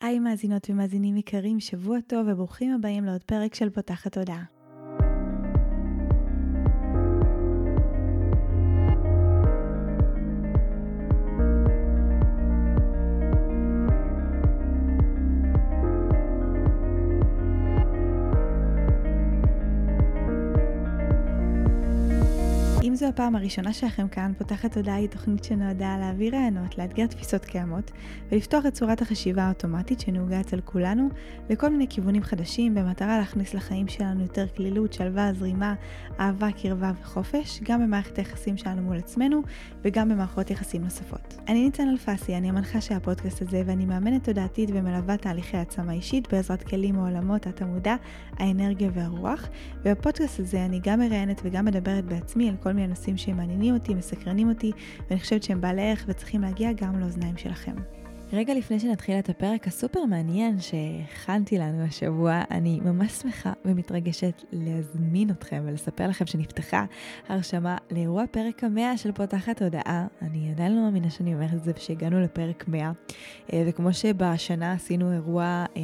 היי מאזינות ומאזינים יקרים, שבוע טוב וברוכים הבאים לעוד פרק של פותחת תודעה. הפעם הראשונה שלכם כאן, פותחת תודעה היא תוכנית שנועדה להעביר רעיונות, לאתגר תפיסות קיימות ולפתוח את צורת החשיבה האוטומטית שנהוגה אצל כולנו לכל מיני כיוונים חדשים במטרה להכניס לחיים שלנו יותר כלילות, שלווה, זרימה, אהבה, קרבה וחופש, גם במערכת היחסים שלנו מול עצמנו וגם במערכות יחסים נוספות. אני ניצן אלפסי, אני המנחה של הפודקאסט הזה ואני מאמנת תודעתית ומלווה תהליכי העצמה אישית בעזרת כלים מעולמות התמודה, האנרגיה והרוח, ובפודקאסט הזה אני גם מראיינת וגם מדברת בעצמי על כל מיני נושאים שמעניינים אותי, מסקרנים אותי, ואני חושבת שהם בעלי ערך וצריכים להגיע גם לאוזניים שלכם. רגע לפני שנתחיל את הפרק הסופר מעניין שהכנתי לנו השבוע, אני ממש שמחה ומתרגשת להזמין אתכם ולספר לכם שנפתחה הרשמה לאירוע פרק המאה של פותחת הודעה. אני עדיין לא מאמינה שאני אומרת את זה ושהגענו לפרק 100. אה, וכמו שבשנה עשינו אירוע אה,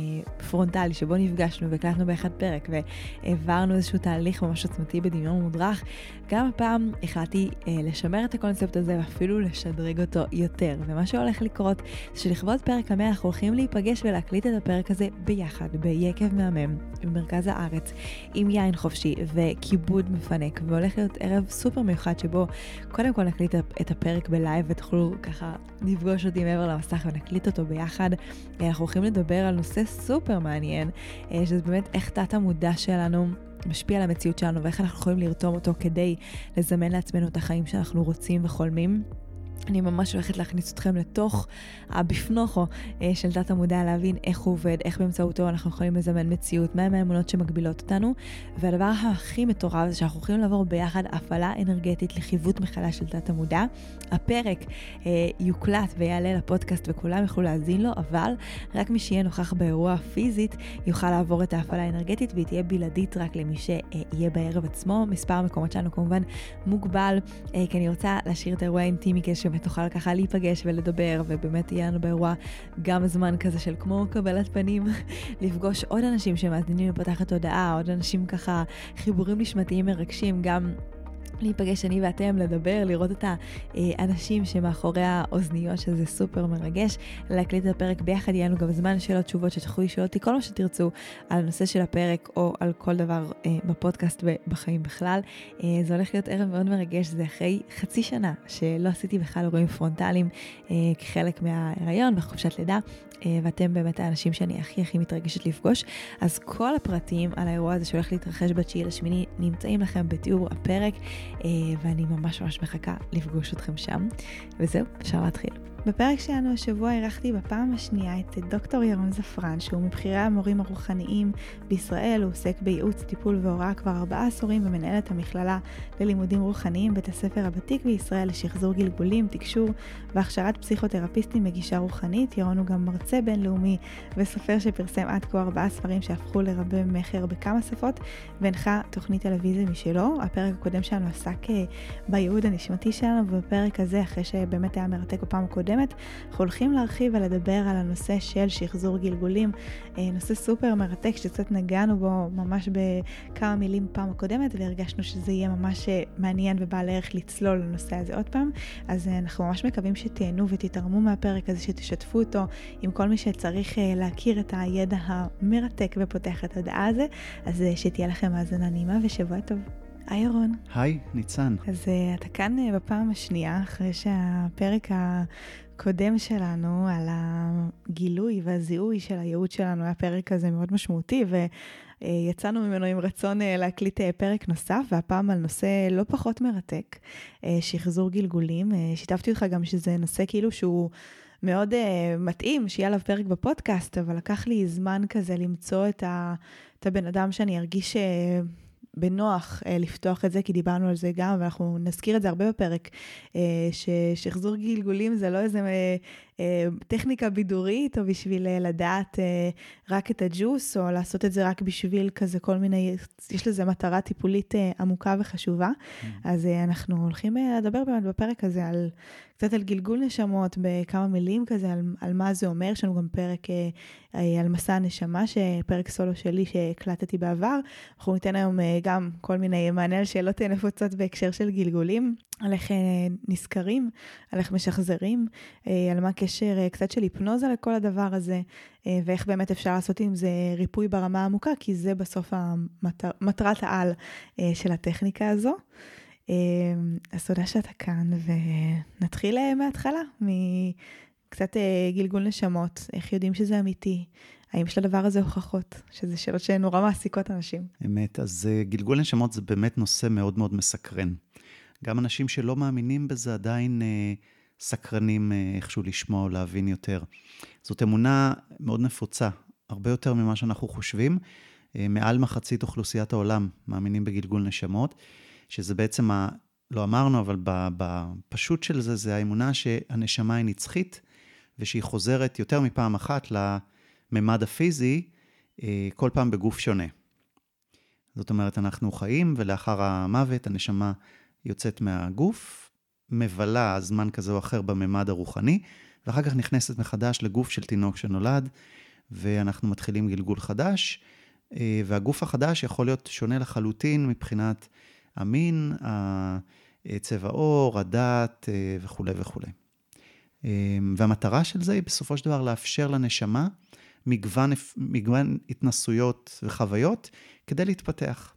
פרונטלי שבו נפגשנו והקלטנו באחד פרק והעברנו איזשהו תהליך ממש עוצמתי בדמיון מודרך, גם הפעם החלטתי אה, לשמר את הקונספט הזה ואפילו לשדרג אותו יותר. ומה שהולך לקרות זה שלכבוד פרק המאה אנחנו הולכים להיפגש ולהקליט את הפרק הזה ביחד, ביקב מהמם, במרכז הארץ, עם יין חופשי וכיבוד מפנק, והולך להיות ערב סופר מיוחד שבו קודם כל נקליט את הפרק בלייב ותוכלו ככה לפגוש אותי מעבר למסך ונקליט אותו ביחד. אנחנו הולכים לדבר על נושא סופר מעניין, אה, שזה באמת איך תת המודע שלנו משפיע על המציאות שלנו ואיך אנחנו יכולים לרתום אותו כדי לזמן לעצמנו את החיים שאנחנו רוצים וחולמים. אני ממש הולכת להכניס אתכם לתוך הבפנוכו אה, של תת המודע, להבין איך הוא עובד, איך באמצעותו אנחנו יכולים לזמן מציאות, מהם האמונות שמגבילות אותנו. והדבר הכי מטורף זה שאנחנו יכולים לעבור ביחד הפעלה אנרגטית לחיווט מחדש של תת המודע. הפרק אה, יוקלט ויעלה לפודקאסט וכולם יוכלו להאזין לו, אבל רק מי שיהיה נוכח באירוע פיזית יוכל לעבור את ההפעלה האנרגטית והיא תהיה בלעדית רק למי שיהיה בערב עצמו. מספר המקומות שלנו כמובן מוגבל, אה, כי אני רוצה להשאיר את האירוע האינטימי כדי באמת נוכל ככה להיפגש ולדבר, ובאמת יהיה לנו באירוע גם זמן כזה של כמו קבלת פנים, לפגוש עוד אנשים שמאזינים לפתחת תודעה, עוד אנשים ככה, חיבורים נשמתיים מרגשים, גם להיפגש אני ואתם, לדבר, לראות את האנשים שמאחורי האוזניות, שזה סופר מרגש, להקליט את הפרק ביחד, יהיה לנו גם זמן שאלות תשובות שתוכלו לשאול אותי כל מה שתרצו על הנושא של הפרק או על כל דבר אה, בפודקאסט ובחיים בכלל. אה, זה הולך להיות ערב מאוד מרגש, זה אחרי חצי שנה שלא עשיתי בכלל אירועים פרונטליים אה, כחלק מההיריון וחופשת לידה. אה, ואתם באמת האנשים שאני הכי הכי מתרגשת לפגוש. אז כל הפרטים על האירוע הזה שהולך להתרחש בתשיעי לשמיני נמצאים לכם בתיאור הפרק, ואני ממש ממש מחכה לפגוש אתכם שם. וזהו, אפשר להתחיל. בפרק שלנו השבוע אירחתי בפעם השנייה את דוקטור ירון זפרן, שהוא מבכירי המורים הרוחניים בישראל, הוא עוסק בייעוץ, טיפול והוראה כבר ארבעה עשורים ומנהל את המכללה ללימודים רוחניים, בית הספר הוותיק בישראל לשחזור גלגולים, תקשור והכשרת פסיכותרפיסטים בגישה רוחנית. ירון הוא גם מרצה בינלאומי וסופר שפרסם עד כה ארבעה ספרים שהפכו לרבי מכר בכמה שפות, והנחה תוכנית טלוויזיה משלו. הפרק הקודם שלנו עסק אה, בייעוד הנשמתי שלנו, ובפרק הזה, אחרי שבאמת היה מרתק בפעם הקודמת, הקודמת, אנחנו הולכים להרחיב ולדבר על הנושא של שחזור גלגולים, אה, נושא סופר מרתק שקצת נגענו בו ממש בכמה מילים פעם הקודמת והרגשנו שזה יהיה ממש אה, מעניין ובעל ערך לצלול לנושא הזה עוד פעם, אז אה, אנחנו ממש מקווים שתהנו ותתרמו מהפרק הזה, שתשתפו אותו עם כל מי שצריך להכיר את הידע המרתק ופותח את הדעה הזה, אז שתהיה לכם האזנה נעימה ושבוע טוב. היי ירון. היי, ניצן. אז uh, אתה כאן uh, בפעם השנייה, אחרי שהפרק הקודם שלנו על הגילוי והזיהוי של הייעוד שלנו היה פרק כזה מאוד משמעותי, ויצאנו ממנו עם רצון uh, להקליט uh, פרק נוסף, והפעם על נושא לא פחות מרתק, uh, שחזור גלגולים. שיתפתי אותך גם שזה נושא כאילו שהוא... מאוד uh, מתאים שיהיה עליו פרק בפודקאסט, אבל לקח לי זמן כזה למצוא את, ה, את הבן אדם שאני ארגיש uh, בנוח אה, לפתוח את זה, כי דיברנו על זה גם, ואנחנו נזכיר את זה הרבה בפרק, אה, ששחזור גלגולים זה לא איזה אה, אה, טכניקה בידורית, או בשביל אה, לדעת אה, רק את הג'וס, או לעשות את זה רק בשביל כזה כל מיני, יש לזה מטרה טיפולית אה, עמוקה וחשובה. Mm. אז אה, אנחנו הולכים אה, לדבר באמת בפרק הזה על קצת על גלגול נשמות בכמה מילים כזה, על, על מה זה אומר. יש לנו גם פרק אה, אה, על מסע הנשמה, פרק סולו שלי שהקלטתי בעבר. אנחנו ניתן היום אה, גם כל מיני מענה על שאלות נפוצות בהקשר של גלגולים, על איך אה, נזכרים, על איך משחזרים, אה, על מה הקשר אה, קצת של היפנוזה לכל הדבר הזה, אה, ואיך באמת אפשר לעשות עם זה ריפוי ברמה העמוקה, כי זה בסוף המטר, מטרת העל אה, של הטכניקה הזו. אמ, אז תודה שאתה כאן, ונתחיל אה, מההתחלה, מקצת אה, גלגול נשמות, איך יודעים שזה אמיתי, האם יש לדבר הזה הוכחות, שזה שאלות שנורא מעסיקות אנשים. אמת, אז אה, גלגול נשמות זה באמת נושא מאוד מאוד מסקרן. גם אנשים שלא מאמינים בזה עדיין סקרנים איכשהו לשמוע או להבין יותר. זאת אמונה מאוד נפוצה, הרבה יותר ממה שאנחנו חושבים. מעל מחצית אוכלוסיית העולם מאמינים בגלגול נשמות. שזה בעצם, ה, לא אמרנו, אבל בפשוט של זה, זה האמונה שהנשמה היא נצחית, ושהיא חוזרת יותר מפעם אחת לממד הפיזי, אה, כל פעם בגוף שונה. זאת אומרת, אנחנו חיים, ולאחר המוות הנשמה יוצאת מהגוף, מבלה זמן כזה או אחר בממד הרוחני, ואחר כך נכנסת מחדש לגוף של תינוק שנולד, ואנחנו מתחילים גלגול חדש, אה, והגוף החדש יכול להיות שונה לחלוטין מבחינת המין, צבע עור, הדת וכולי וכולי. אמ, והמטרה של זה היא בסופו של דבר לאפשר לנשמה מגוון, מגוון התנסויות וחוויות כדי להתפתח.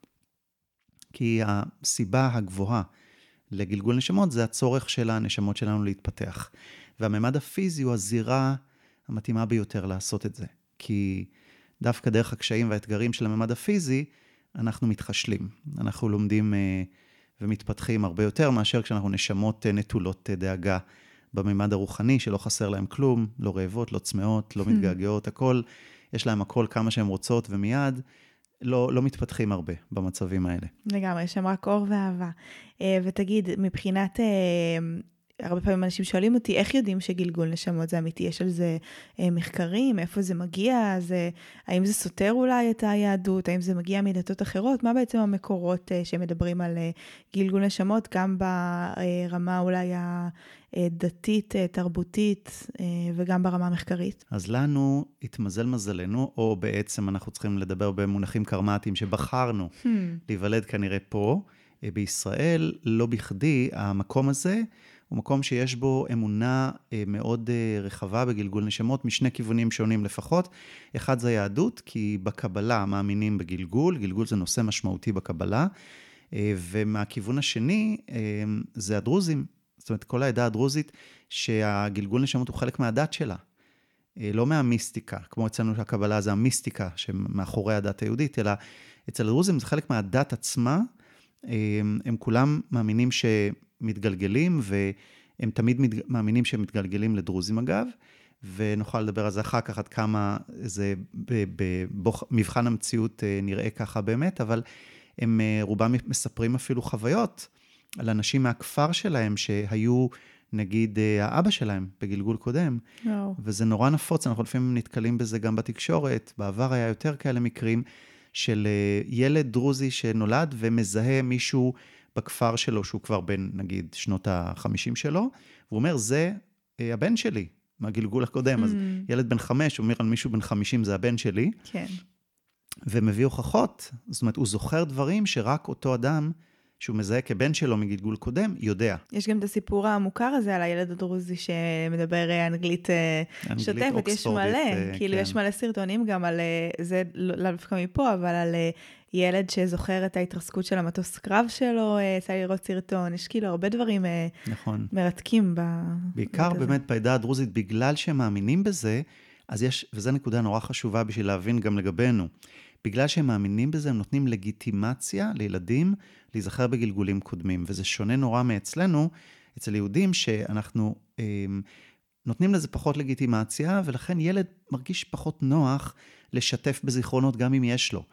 כי הסיבה הגבוהה לגלגול נשמות זה הצורך של הנשמות שלנו להתפתח. והממד הפיזי הוא הזירה המתאימה ביותר לעשות את זה. כי דווקא דרך הקשיים והאתגרים של הממד הפיזי, אנחנו מתחשלים. אנחנו לומדים uh, ומתפתחים הרבה יותר מאשר כשאנחנו נשמות uh, נטולות uh, דאגה בממד הרוחני, שלא חסר להם כלום, לא רעבות, לא צמאות, לא hmm. מתגעגעות, הכל, יש להם הכל כמה שהן רוצות, ומיד לא, לא מתפתחים הרבה במצבים האלה. לגמרי, יש שם רק אור ואהבה. ותגיד, מבחינת... הרבה פעמים אנשים שואלים אותי, איך יודעים שגלגול נשמות זה אמיתי? יש על זה אה, מחקרים? איפה זה מגיע? זה, האם זה סותר אולי את היהדות? האם זה מגיע מדתות אחרות? מה בעצם המקורות אה, שמדברים על אה, גלגול נשמות, גם ברמה אולי הדתית, תרבותית, וגם ברמה המחקרית? אז לנו התמזל מזלנו, או בעצם אנחנו צריכים לדבר במונחים קרמטיים, שבחרנו hmm. להיוולד כנראה פה, בישראל, לא בכדי, המקום הזה, הוא מקום שיש בו אמונה אה, מאוד אה, רחבה בגלגול נשמות, משני כיוונים שונים לפחות. אחד זה יהדות, כי בקבלה מאמינים בגלגול, גלגול זה נושא משמעותי בקבלה. אה, ומהכיוון השני זה הדרוזים, זאת אומרת, כל העדה הדרוזית, שהגלגול נשמות הוא חלק מהדת שלה. לא מהמיסטיקה, כמו אצלנו שהקבלה זה המיסטיקה שמאחורי הדת היהודית, אלא אצל הדרוזים זה חלק מהדת עצמה. הם כולם מאמינים ש... מתגלגלים, והם תמיד מת... מאמינים שהם מתגלגלים לדרוזים אגב, ונוכל לדבר על זה אחר כך עד כמה זה במבחן המציאות אה, נראה ככה באמת, אבל הם אה, רובם מספרים אפילו חוויות על אנשים מהכפר שלהם שהיו... נגיד אה, האבא שלהם בגלגול קודם, wow. וזה נורא נפוץ, אנחנו לפעמים נתקלים בזה גם בתקשורת, בעבר היה יותר כאלה מקרים של ילד דרוזי שנולד ומזהה מישהו בכפר שלו, שהוא כבר בן, נגיד, שנות ה-50 שלו, והוא אומר, זה אה, הבן שלי, מהגלגול הקודם. Mm. אז ילד בן חמש אומר על מישהו בן 50, זה הבן שלי. כן. ומביא הוכחות, זאת אומרת, הוא זוכר דברים שרק אותו אדם, שהוא מזהה כבן שלו מגלגול קודם, יודע. יש גם את הסיפור המוכר הזה על הילד הדרוזי שמדבר אה, אנגלית, אה, אנגלית שוטפת, יש מלא, כאילו כן. יש מלא סרטונים גם על, זה לא דווקא מפה, אבל על ילד שזוכר את ההתרסקות של המטוס קרב שלו, אה, יצא לי לראות סרטון, יש כאילו הרבה דברים אה, נכון. מרתקים ב... בעיקר בכזה. באמת בעדה הדרוזית, בגלל שהם מאמינים בזה, אז יש, וזו נקודה נורא חשובה בשביל להבין גם לגבינו. בגלל שהם מאמינים בזה, הם נותנים לגיטימציה לילדים להיזכר בגלגולים קודמים, וזה שונה נורא מאצלנו, אצל יהודים, שאנחנו אה, נותנים לזה פחות לגיטימציה, ולכן ילד מרגיש פחות נוח לשתף בזיכרונות גם אם יש לו.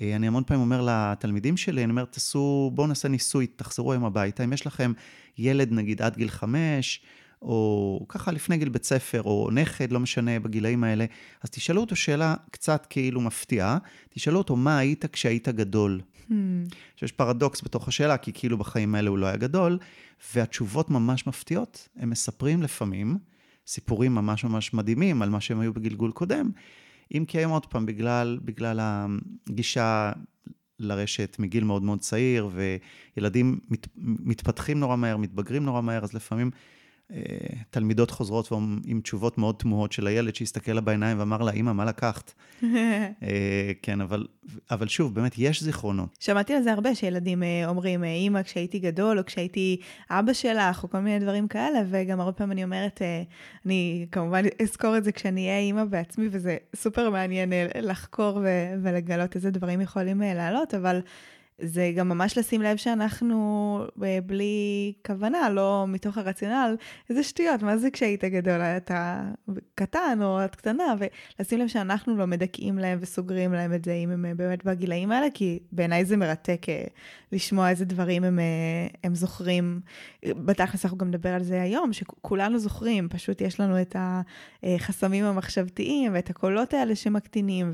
אה, אני המון פעמים אומר לתלמידים שלי, אני אומר, תעשו, בואו נעשה ניסוי, תחזרו היום הביתה. אם יש לכם ילד, נגיד, עד גיל חמש, או ככה לפני גיל בית ספר, או נכד, לא משנה, בגילאים האלה, אז תשאלו אותו שאלה קצת כאילו מפתיעה, תשאלו אותו, מה היית כשהיית גדול? Hmm. שיש פרדוקס בתוך השאלה, כי כאילו בחיים האלה הוא לא היה גדול, והתשובות ממש מפתיעות. הם מספרים לפעמים סיפורים ממש ממש מדהימים על מה שהם היו בגלגול קודם, אם כי היום עוד פעם, בגלל, בגלל הגישה לרשת מגיל מאוד מאוד צעיר, וילדים מת, מתפתחים נורא מהר, מתבגרים נורא מהר, אז לפעמים תלמידות חוזרות עם תשובות מאוד תמוהות של הילד שהסתכל לה בעיניים ואמר לה, אמא, מה לקחת? אה, כן, אבל, אבל שוב, באמת, יש זיכרונות. שמעתי על זה הרבה, שילדים אה, אומרים, אמא, כשהייתי גדול, או כשהייתי אבא שלך, או כל מיני דברים כאלה, וגם הרבה פעמים אני אומרת, אה, אני כמובן אזכור את זה כשאני אהיה אימא בעצמי, וזה סופר מעניין לחקור ולגלות איזה דברים יכולים לעלות, אבל... זה גם ממש לשים לב שאנחנו אה, בלי כוונה, לא מתוך הרציונל, איזה שטויות, מה זה כשהיית גדול, אתה קטן או את קטנה, ולשים לב שאנחנו לא מדכאים להם וסוגרים להם את זה אם הם אה, באמת בגילאים האלה, כי בעיניי זה מרתק אה, לשמוע איזה דברים הם, הם זוכרים. בתכלס אנחנו גם נדבר על זה היום, שכולנו זוכרים, פשוט יש לנו את החסמים המחשבתיים ואת הקולות האלה שמקטינים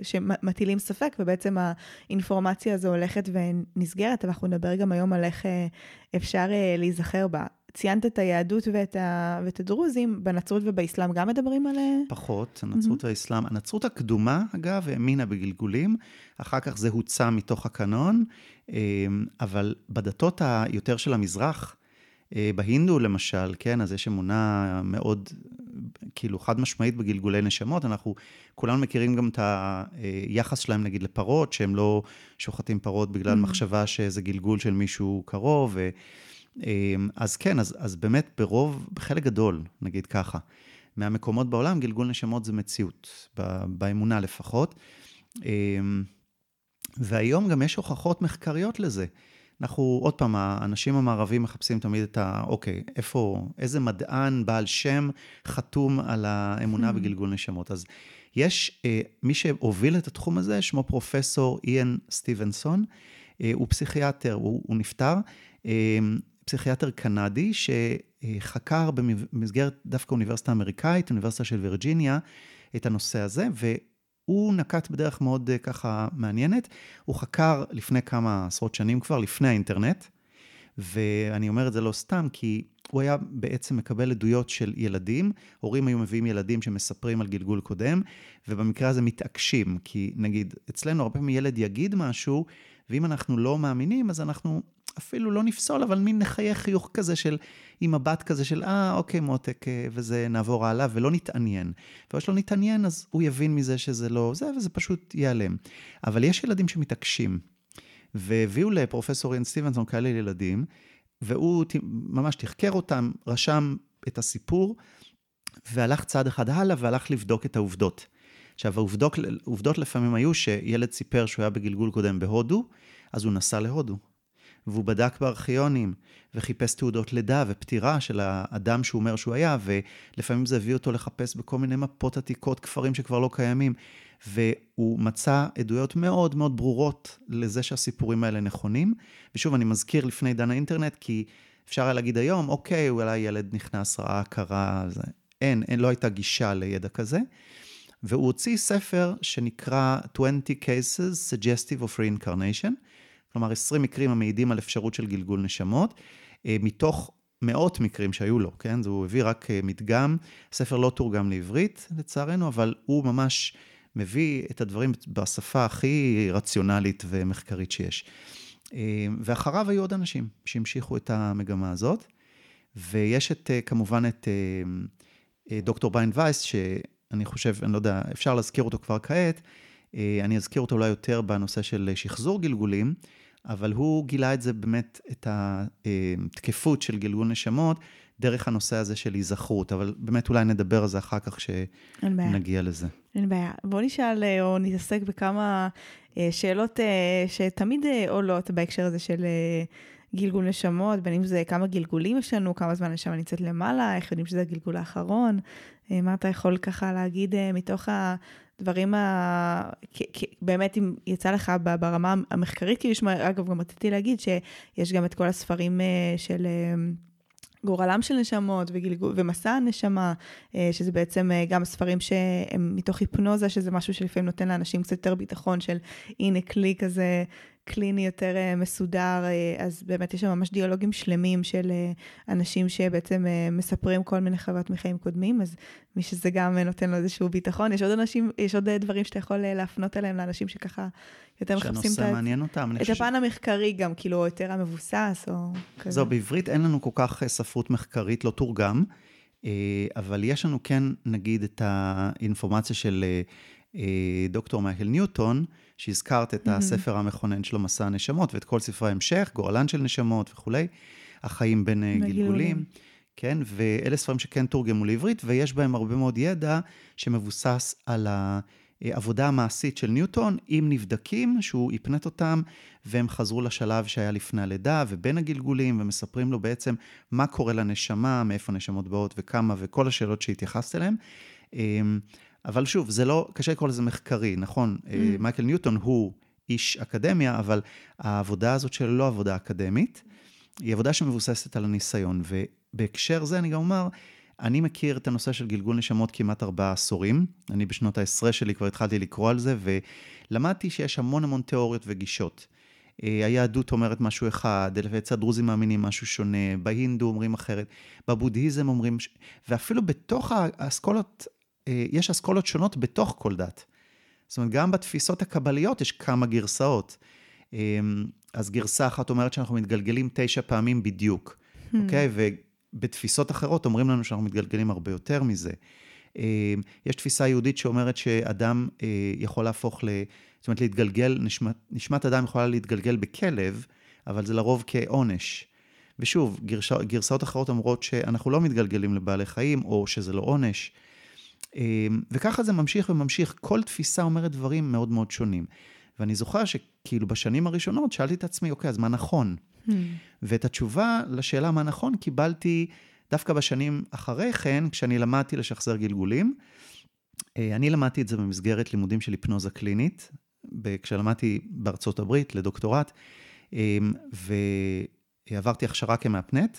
ושמטילים ספק, ובעצם האינפורמציה הזו הולכת הולכת ונסגרת, אבל אנחנו נדבר גם היום על איך אה, אפשר אה, להיזכר בה. ציינת את היהדות ואת, ה... ואת הדרוזים, בנצרות ובאסלאם גם מדברים על... אה? פחות, הנצרות mm-hmm. והאסלאם. הנצרות הקדומה, אגב, האמינה בגלגולים, אחר כך זה הוצא מתוך הקנון, אבל בדתות היותר של המזרח, בהינדו למשל, כן, אז יש אמונה מאוד כאילו חד משמעית בגלגולי נשמות, אנחנו כולנו מכירים גם את היחס שלהם נגיד לפרות, שהם לא שוחטים פרות בגלל mm-hmm. מחשבה שזה גלגול של מישהו קרוב, ו, אמ, אז כן, אז, אז באמת ברוב, בחלק גדול, נגיד ככה, מהמקומות בעולם גלגול נשמות זה מציאות, באמונה לפחות. אמ, והיום גם יש הוכחות מחקריות לזה. אנחנו, עוד פעם, האנשים המערבים מחפשים תמיד את ה... אוקיי, איפה, איזה מדען בעל שם חתום על האמונה hmm. בגלגול נשמות. אז יש, אה, מי שהוביל את התחום הזה, שמו פרופסור איאן סטיבנסון, אה, הוא פסיכיאטר, הוא, הוא נפטר, אה, פסיכיאטר קנדי, שחקר במסגרת דווקא אוניברסיטה אמריקאית, אוניברסיטה של וירג'יניה, את הנושא הזה, הוא נקט בדרך מאוד אה, ככה מעניינת. הוא חקר לפני כמה עשרות שנים כבר, לפני האינטרנט, ואני אומר את זה לא סתם, כי הוא היה בעצם מקבל עדויות של ילדים, הורים היו מביאים ילדים שמספרים על גלגול קודם, ובמקרה הזה מתעקשים, כי נגיד, אצלנו הרבה פעמים ילד יגיד משהו, ואם אנחנו לא מאמינים, אז אנחנו אפילו לא נפסול, אבל מין נחייך חיוך כזה של, עם מבט כזה של, אה, אוקיי, מותק, אה, וזה נעבור הלאה, ולא נתעניין. ואו שלא נתעניין, אז הוא יבין מזה שזה לא זה, וזה פשוט ייעלם. אבל יש ילדים שמתעקשים, והביאו לפרופסור איין סטיבנסון כאלה ילדים, והוא ממש תחקר אותם, רשם את הסיפור, והלך צעד אחד הלאה, והלך לבדוק את העובדות. עכשיו, העובדות לפעמים היו שילד סיפר שהוא היה בגלגול קודם בהודו, אז הוא נסע להודו. והוא בדק בארכיונים, וחיפש תעודות לידה ופטירה של האדם שהוא אומר שהוא היה, ולפעמים זה הביא אותו לחפש בכל מיני מפות עתיקות, כפרים שכבר לא קיימים. והוא מצא עדויות מאוד מאוד ברורות לזה שהסיפורים האלה נכונים. ושוב, אני מזכיר לפני עידן האינטרנט, כי אפשר היה להגיד היום, אוקיי, אולי ילד נכנס, ראה, קרא, זה... אין, אין, לא הייתה גישה לידע כזה. והוא הוציא ספר שנקרא 20 Cases Suggestive of Reincarnation, כלומר 20 מקרים המעידים על אפשרות של גלגול נשמות, אה, מתוך מאות מקרים שהיו לו, כן? הוא הביא רק אה, מדגם, הספר לא תורגם לעברית לצערנו, אבל הוא ממש מביא את הדברים בשפה הכי רציונלית ומחקרית שיש. אה, ואחריו היו עוד אנשים שהמשיכו את המגמה הזאת, ויש את, כמובן את דוקטור ביין וייס, שאני חושב, אני לא יודע, אפשר להזכיר אותו כבר כעת, אני אזכיר אותו אולי יותר בנושא של שחזור גלגולים, אבל הוא גילה את זה באמת, את התקפות של גלגול נשמות, דרך הנושא הזה של היזכרות, אבל באמת אולי נדבר על זה אחר כך כשנגיע לזה. אין בעיה. בואו נשאל אה, או נתעסק בכמה אה, שאלות אה, שתמיד עולות בהקשר הזה של גלגול נשמות, בין אם זה כמה גלגולים יש לנו, כמה זמן הנשמה נמצאת למעלה, איך יודעים שזה הגלגול האחרון, מה אתה יכול ככה להגיד מתוך הדברים ה... באמת, אם יצא לך ברמה המחקרית, כי יש, אגב, גם רציתי להגיד שיש גם את כל הספרים של... גורלם של נשמות וגלגול, ומסע הנשמה, אה, שזה בעצם אה, גם ספרים שהם מתוך היפנוזה, שזה משהו שלפעמים נותן לאנשים קצת יותר ביטחון של הנה כלי כזה קליני יותר אה, מסודר, אה, אז באמת יש שם ממש דיאלוגים שלמים של אה, אנשים שבעצם מספרים כל מיני חוויות מחיים קודמים, אז מי שזה גם נותן לו איזשהו ביטחון. יש עוד אנשים, יש עוד דברים שאתה יכול להפנות אליהם לאנשים שככה יותר מחפשים את, מעניין אותם. את הפן המחקרי גם, כאילו, יותר המבוסס או כזה. זהו, בעברית אין לנו כל כך ספרות מחקרית, לא תורגם, אבל יש לנו כן, נגיד, את האינפורמציה של דוקטור מייקל ניוטון, שהזכרת את הספר המכונן שלו, מסע הנשמות, ואת כל ספרי ההמשך, גורלן של נשמות וכולי, החיים בין אה, גלגולים. כן, ואלה ספרים שכן תורגמו לעברית, ויש בהם הרבה מאוד ידע שמבוסס על העבודה המעשית של ניוטון, עם נבדקים, שהוא הפנט אותם, והם חזרו לשלב שהיה לפני הלידה ובין הגלגולים, ומספרים לו בעצם מה קורה לנשמה, מאיפה נשמות באות וכמה, וכל השאלות שהתייחסת אליהן. אבל שוב, זה לא, קשה לקרוא לזה מחקרי, נכון? Mm. מייקל ניוטון הוא איש אקדמיה, אבל העבודה הזאת שלו לא עבודה אקדמית, היא עבודה שמבוססת על הניסיון. ובהקשר זה אני גם אומר, אני מכיר את הנושא של גלגול נשמות כמעט ארבעה עשורים. אני בשנות העשרה שלי כבר התחלתי לקרוא על זה, ולמדתי שיש המון המון תיאוריות וגישות. אה, היהדות אומרת משהו אחד, אצל הדרוזים מאמינים משהו שונה, בהינדו אומרים אחרת, בבודהיזם אומרים, ואפילו בתוך האסכולות אה, יש אסכולות שונות בתוך כל דת. זאת אומרת, גם בתפיסות הקבליות יש כמה גרסאות. אה, אז גרסה אחת אומרת שאנחנו מתגלגלים תשע פעמים בדיוק, hmm. אוקיי? ובתפיסות אחרות אומרים לנו שאנחנו מתגלגלים הרבה יותר מזה. אה, יש תפיסה יהודית שאומרת שאדם יכול להפוך ל... זאת אומרת, להתגלגל, נשמת, נשמת אדם יכולה להתגלגל בכלב, אבל זה לרוב כעונש. ושוב, גרשה, גרסאות אחרות אומרות שאנחנו לא מתגלגלים לבעלי חיים, או שזה לא עונש. אמ, וככה זה ממשיך וממשיך, כל תפיסה אומרת דברים מאוד מאוד שונים. ואני זוכר שכאילו בשנים הראשונות שאלתי את עצמי, אוקיי, אז מה נכון? Hmm. ואת התשובה לשאלה מה נכון קיבלתי דווקא בשנים אחרי כן, כשאני למדתי לשחזר גלגולים. אה, אני למדתי את זה במסגרת לימודים של היפנוזה קלינית, כשלמדתי בארצות הברית לדוקטורט, אמ, ועברתי הכשרה כמאפנט,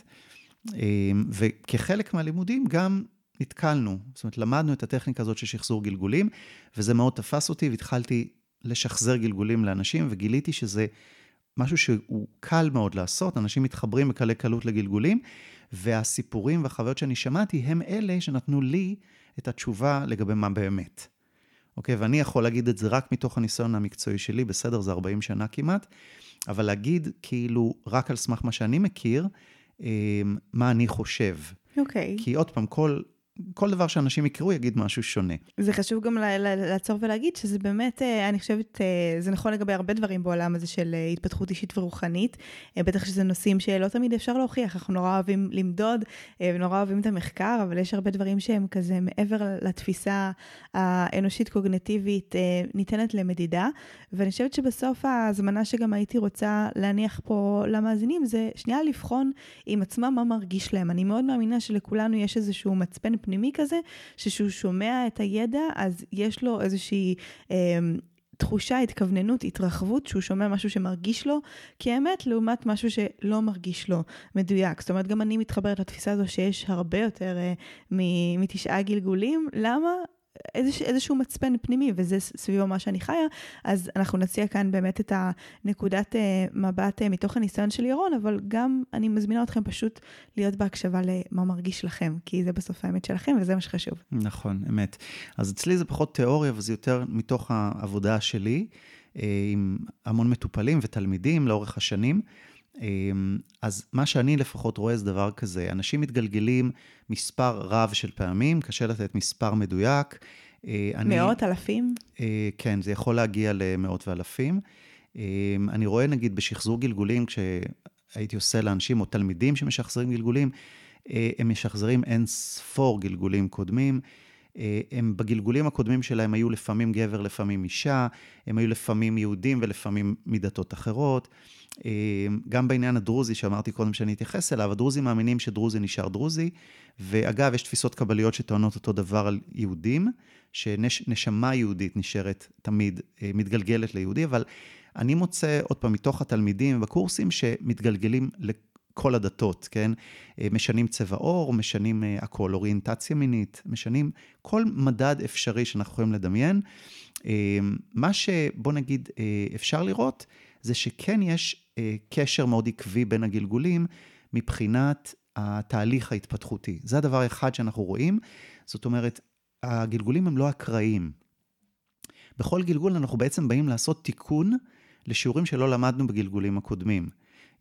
אמ, וכחלק מהלימודים גם נתקלנו, זאת אומרת, למדנו את הטכניקה הזאת של שחזור גלגולים, וזה מאוד תפס אותי, והתחלתי לשחזר גלגולים לאנשים, וגיליתי שזה משהו שהוא קל מאוד לעשות, אנשים מתחברים בקלי קלות לגלגולים, והסיפורים והחוויות שאני שמעתי הם אלה שנתנו לי את התשובה לגבי מה באמת. אוקיי? ואני יכול להגיד את זה רק מתוך הניסיון המקצועי שלי, בסדר, זה 40 שנה כמעט, אבל להגיד כאילו רק על סמך מה שאני מכיר, אה, מה אני חושב. אוקיי. כי עוד פעם, כל כל דבר שאנשים יקראו יגיד משהו שונה. זה חשוב גם לעצור ולהגיד שזה באמת, אה, אני חושבת, אה, זה נכון לגבי הרבה דברים בעולם הזה של אה, התפתחות אישית ורוחנית. בטח שזה נושאים שלא תמיד אפשר להוכיח, אנחנו נורא אוהבים למדוד ונורא אוהבים את המחקר, אבל יש הרבה דברים שהם כזה מעבר לתפיסה האנושית קוגנטיבית ניתנת למדידה. ואני חושבת שבסוף ההזמנה שגם הייתי רוצה להניח פה למאזינים זה שנייה לבחון עם עצמם מה מרגיש להם. אני מאוד מאמינה שלכולנו יש איזשהו מצפן פנימי כזה, שכשהוא שומע את הידע, אז יש לו איזושהי... אה, תחושה, התכווננות, התרחבות, שהוא שומע משהו שמרגיש לו כאמת, לעומת משהו שלא מרגיש לו מדויק. זאת אומרת, גם אני מתחברת לתפיסה הזו שיש הרבה יותר אה, מתשעה גלגולים. למה? איזוש, איזשהו מצפן פנימי, וזה סביבו מה שאני חיה, אז אנחנו נציע כאן באמת את הנקודת uh, מבט uh, מתוך הניסיון של ירון, אבל גם אני מזמינה אתכם פשוט להיות בהקשבה למה מרגיש לכם, כי זה בסוף האמת שלכם, וזה מה שחשוב. נכון, אמת. אז אצלי זה פחות תיאוריה, וזה יותר מתוך העבודה שלי, uh, עם המון מטופלים ותלמידים לאורך השנים. אמ, אז מה שאני לפחות רואה זה דבר כזה, אנשים מתגלגלים מספר רב של פעמים, קשה לתת מספר מדויק. אה, אני, מאות, אלפים? אה, כן, זה יכול להגיע למאות ואלפים. אמ, אני רואה נגיד בשחזור גלגולים, כשהייתי עושה לאנשים או תלמידים שמשחזרים גלגולים, אה, הם משחזרים אין ספור גלגולים קודמים. הם בגלגולים הקודמים שלהם היו לפעמים גבר, לפעמים אישה, הם היו לפעמים יהודים ולפעמים מדתות אחרות. אמ, גם בעניין הדרוזי שאמרתי קודם שאני אתייחס אליו, הדרוזים מאמינים שדרוזי נשאר דרוזי, ואגב, יש תפיסות קבליות שטוענות אותו דבר על יהודים, שנשמה יהודית נשארת תמיד, אה, מתגלגלת ליהודי, אבל אני מוצא, עוד פעם, מתוך התלמידים בקורסים, שמתגלגלים לכל הדתות, כן? אה, משנים צבע עור, משנים אה, הכל, אוריינטציה מינית, משנים כל מדד אפשרי שאנחנו יכולים לדמיין. מה שבוא נגיד אפשר לראות, זה שכן יש אה, קשר מאוד עקבי בין הגלגולים מבחינת התהליך ההתפתחותי. זה הדבר האחד שאנחנו רואים. זאת אומרת, הגלגולים הם לא אקראיים. בכל גלגול אנחנו בעצם באים לעשות תיקון לשיעורים שלא למדנו בגלגולים הקודמים.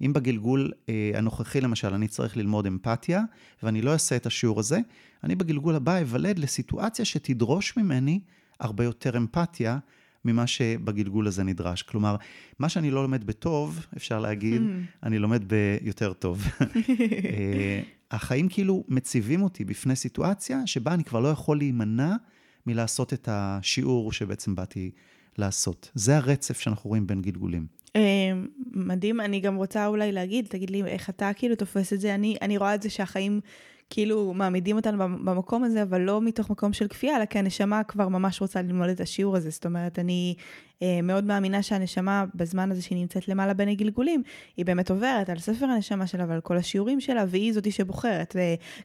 אם בגלגול אה, הנוכחי למשל אני צריך ללמוד אמפתיה, ואני לא אעשה את השיעור הזה, אני בגלגול הבא אוולד לסיטואציה שתדרוש ממני הרבה יותר אמפתיה ממה שבגלגול הזה נדרש. כלומר, מה שאני לא לומד בטוב, אפשר להגיד, mm. אני לומד ביותר טוב. אה, החיים כאילו מציבים אותי בפני סיטואציה שבה אני כבר לא יכול להימנע מלעשות את השיעור שבעצם באתי לעשות. זה הרצף שאנחנו רואים בין גלגולים. אה, מדהים, אני גם רוצה אולי להגיד, תגיד לי איך אתה כאילו תופס את זה, אני, אני רואה את זה שהחיים כאילו מעמידים אותנו במקום הזה, אבל לא מתוך מקום של כפייה, אלא כי הנשמה כבר ממש רוצה ללמוד את השיעור הזה. זאת אומרת, אני אה, מאוד מאמינה שהנשמה, בזמן הזה שהיא נמצאת למעלה בין הגלגולים, היא באמת עוברת על ספר הנשמה שלה ועל כל השיעורים שלה, והיא זאתי שבוחרת.